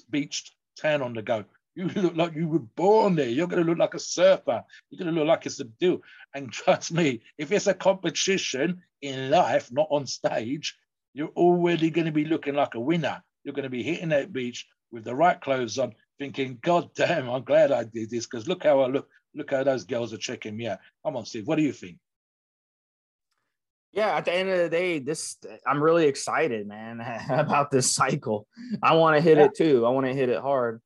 beached tan on the go. You look like you were born there. You're going to look like a surfer. You're going to look like a deal. And trust me, if it's a competition in life, not on stage, you're already going to be looking like a winner. You're going to be hitting that beach with the right clothes on, thinking, God damn, I'm glad I did this because look how I look. Look how those girls are checking me out. Come on, Steve. What do you think? yeah, at the end of the day, this I'm really excited, man, about this cycle. I want to hit yeah. it too. I want to hit it hard.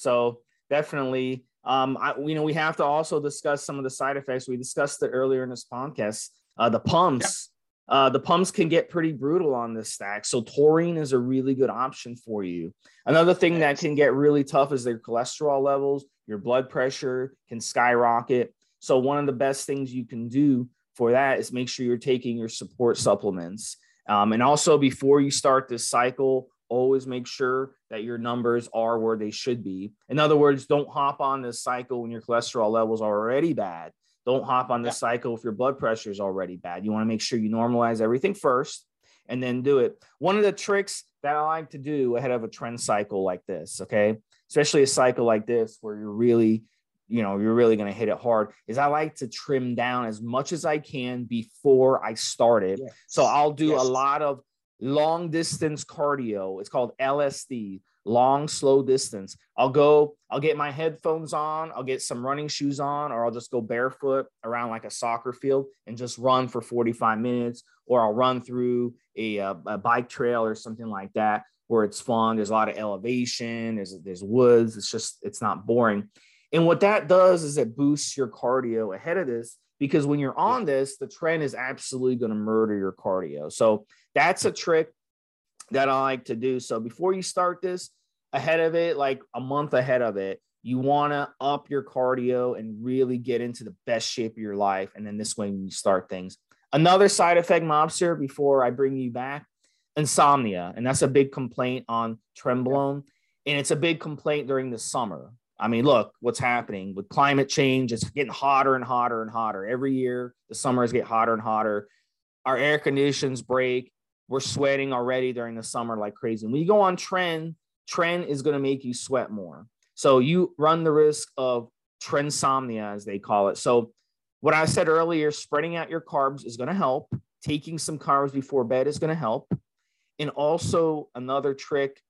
So definitely, um, I, you know, we have to also discuss some of the side effects. We discussed it earlier in this podcast. Uh, the pumps, yeah. uh, the pumps can get pretty brutal on this stack. So taurine is a really good option for you. Another thing that can get really tough is their cholesterol levels. Your blood pressure can skyrocket. So one of the best things you can do for that is make sure you're taking your support supplements. Um, and also, before you start this cycle, always make sure that your numbers are where they should be. In other words, don't hop on this cycle when your cholesterol levels are already bad. Don't hop on this yeah. cycle if your blood pressure is already bad. You want to make sure you normalize everything first and then do it. One of the tricks that I like to do ahead of a Tren cycle like this, okay, especially a cycle like this where you're really you know you're really going to hit it hard is i like to trim down as much as i can before i start it yes. so i'll do yes. a lot of long distance cardio. It's called lsd long slow distance. I'll go i'll get my headphones on i'll get some running shoes on or i'll just go barefoot around like a soccer field and just run for 45 minutes or i'll run through a, a, bike trail or something like that where it's fun. There's a lot of elevation there's there's woods. It's just it's not boring. And what that does is it boosts your cardio ahead of this because when you're on this, the Tren is absolutely going to murder your cardio. So that's a trick that I like to do. So before you start this, ahead of it, like a month ahead of it, you want to up your cardio and really get into the best shape of your life. And then this way you start things. Another side effect, mobster, before I bring you back, insomnia. And that's a big complaint on Trenbolone. And it's a big complaint during the summer. I mean, look what's happening with climate change. It's getting hotter and hotter and hotter every year. The summers get hotter and hotter. Our air conditions break. We're sweating already during the summer like crazy. When you go on Tren, Tren is going to make you sweat more. So you run the risk of trensomnia, as they call it. So what I said earlier, spreading out your carbs is going to help. Taking some carbs before bed is going to help. And also another trick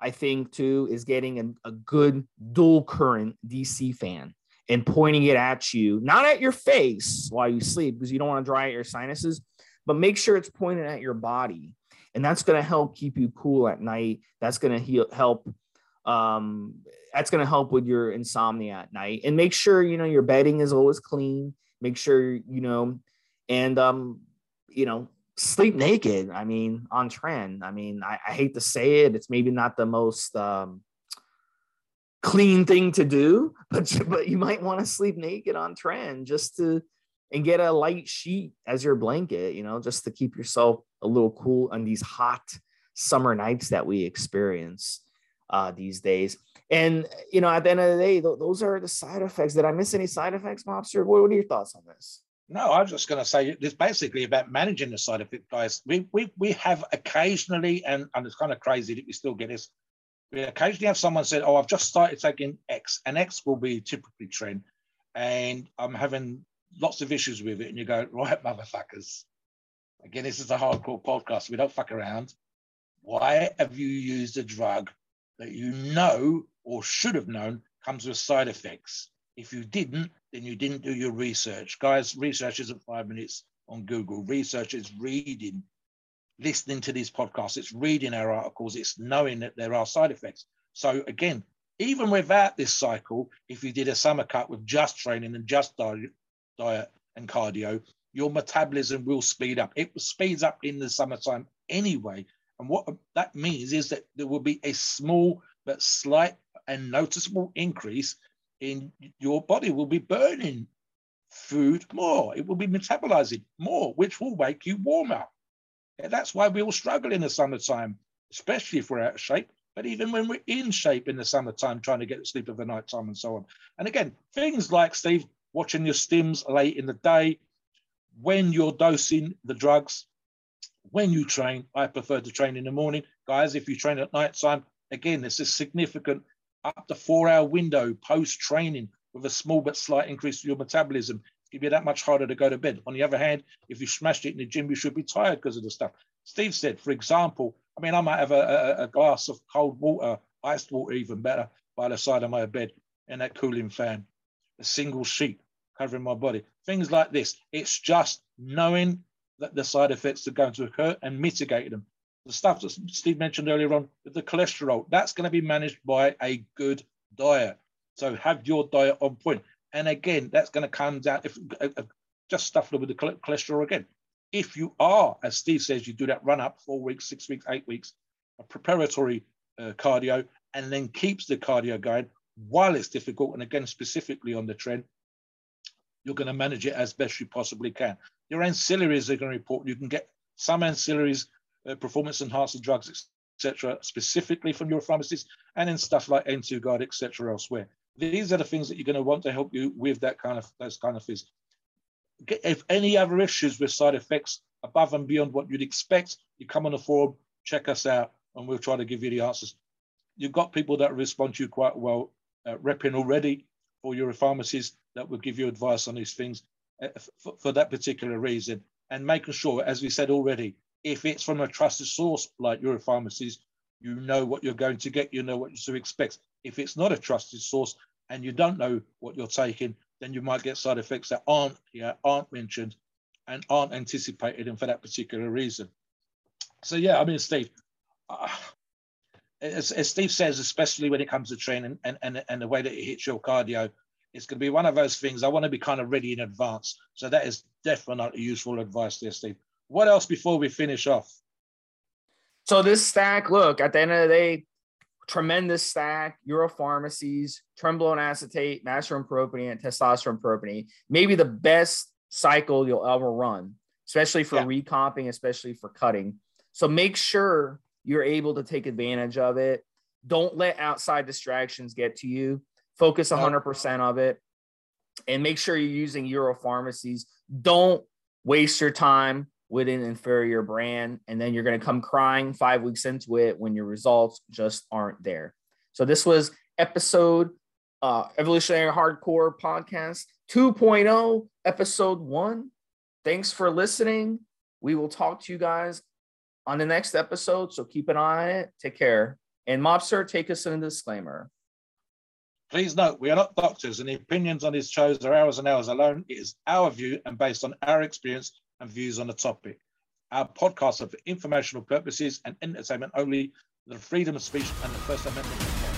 I think too is getting a, a good dual current DC fan and pointing it at you, not at your face while you sleep, because you don't want to dry out your sinuses, but make sure it's pointed at your body. And that's going to help keep you cool at night. That's going to help. Um, that's going to help with your insomnia at night. And make sure you know your bedding is always clean. Make sure you know, and um, you know, sleep naked. I mean, on Tren. I mean, I, I hate to say it. It's maybe not the most um, clean thing to do, but but you might want to sleep naked on Tren just to and get a light sheet as your blanket. You know, just to keep yourself a little cool on these hot summer nights that we experience. uh, these days. And you know, at the end of the day, th- those are the side effects. Did I miss any side effects, Mobster? What, what are your thoughts on this? No, I was just going to say it's basically about managing the side effect, guys. We we we have occasionally, and and it's kind of crazy that we still get this. We occasionally have someone said, "Oh, I've just started taking X, and X will be typically Tren, and I'm having lots of issues with it." And you go, "Right, motherfuckers." Again, this is a hardcore podcast. We don't fuck around. Why have you used a drug that you know or should have known comes with side effects? If you didn't, then you didn't do your research. Guys, research isn't five minutes on Google. Research is reading, listening to these podcasts, it's reading our articles, it's knowing that there are side effects. So again, even without this cycle, if you did a summer cut with just training and just diet, diet and cardio, your metabolism will speed up. It speeds up in the summertime anyway. And what that means is that there will be a small but slight and noticeable increase in your body will be burning food more. It will be metabolizing more, which will make you warmer. And that's why we all struggle in the summertime, especially if we're out of shape. But even when we're in shape in the summertime, trying to get to sleep of the night time and so on. And again, things like Steve watching your stims late in the day, when you're dosing the drugs, when you train. I prefer to train in the morning. Guys, if you train at night time, again, there's a significant up to four hour window post training with a small but slight increase to your metabolism. It'll be that much harder to go to bed. On the other hand, if you smashed it in the gym, you should be tired because of the stuff. Steve said, for example, I mean, I might have a, a, a glass of cold water, iced water, even better, by the side of my bed and that cooling fan, a single sheet covering my body. Things like this. It's just knowing that the side effects are going to occur and mitigating them. The stuff that Steve mentioned earlier on with the cholesterol, that's going to be managed by a good diet. So have your diet on point. And again, that's going to come down if uh, uh, just stuff with the cholesterol again. If you are, as Steve says, you do that run up four weeks, six weeks, eight weeks, a preparatory uh, cardio, and then keeps the cardio going while it's difficult. And again, specifically on the Tren, you're going to manage it as best you possibly can. Your ancillaries are going to report. You can get some ancillaries, uh, performance enhancing drugs, etc., specifically from your pharmacist, and in stuff like N2 Guard, etc., elsewhere. These are the things that you're going to want to help you with that kind of those kind of things. If any other issues with side effects above and beyond what you'd expect, you come on the forum, check us out, and we'll try to give you the answers. You've got people that respond to you quite well, uh, repping already for Europharmacies that will give you advice on these things uh, for, for that particular reason. And making sure, as we said already, if it's from a trusted source like Europharmacies, you know what you're going to get, you know what to expect. If it's not a trusted source and you don't know what you're taking, then you might get side effects that aren't yeah, aren't mentioned and aren't anticipated, and for that particular reason. So yeah, I mean, Steve, uh, as, as, Steve says, especially when it comes to training and, and, and the way that it hits your cardio, it's going to be one of those things. I want to be kind of ready in advance. So that is definitely useful advice there, Steve. What else before we finish off? So this stack, look, at the end of the day, tremendous stack, Europharmacies, Trenbolone acetate, Masteron propionate, and testosterone propionate. Maybe the best cycle you'll ever run, especially for yeah. recomping, especially for cutting. So make sure you're able to take advantage of it. Don't let outside distractions get to you. Focus 100% of it and make sure you're using Europharmacies. Don't waste your time with an inferior brand. And then you're going to come crying five weeks into it when your results just aren't there. So this was episode uh, Evolutionary Hardcore Podcast 2.0, episode one. Thanks for listening. We will talk to you guys on the next episode. So keep an eye on it. Take care. And Mobster, take us in a disclaimer. Please note, we are not doctors, and the opinions on these shows are ours and ours alone. It is our view and based on our experience and views on the topic. Our podcasts are for informational purposes and entertainment only. The freedom of speech and the First Amendment.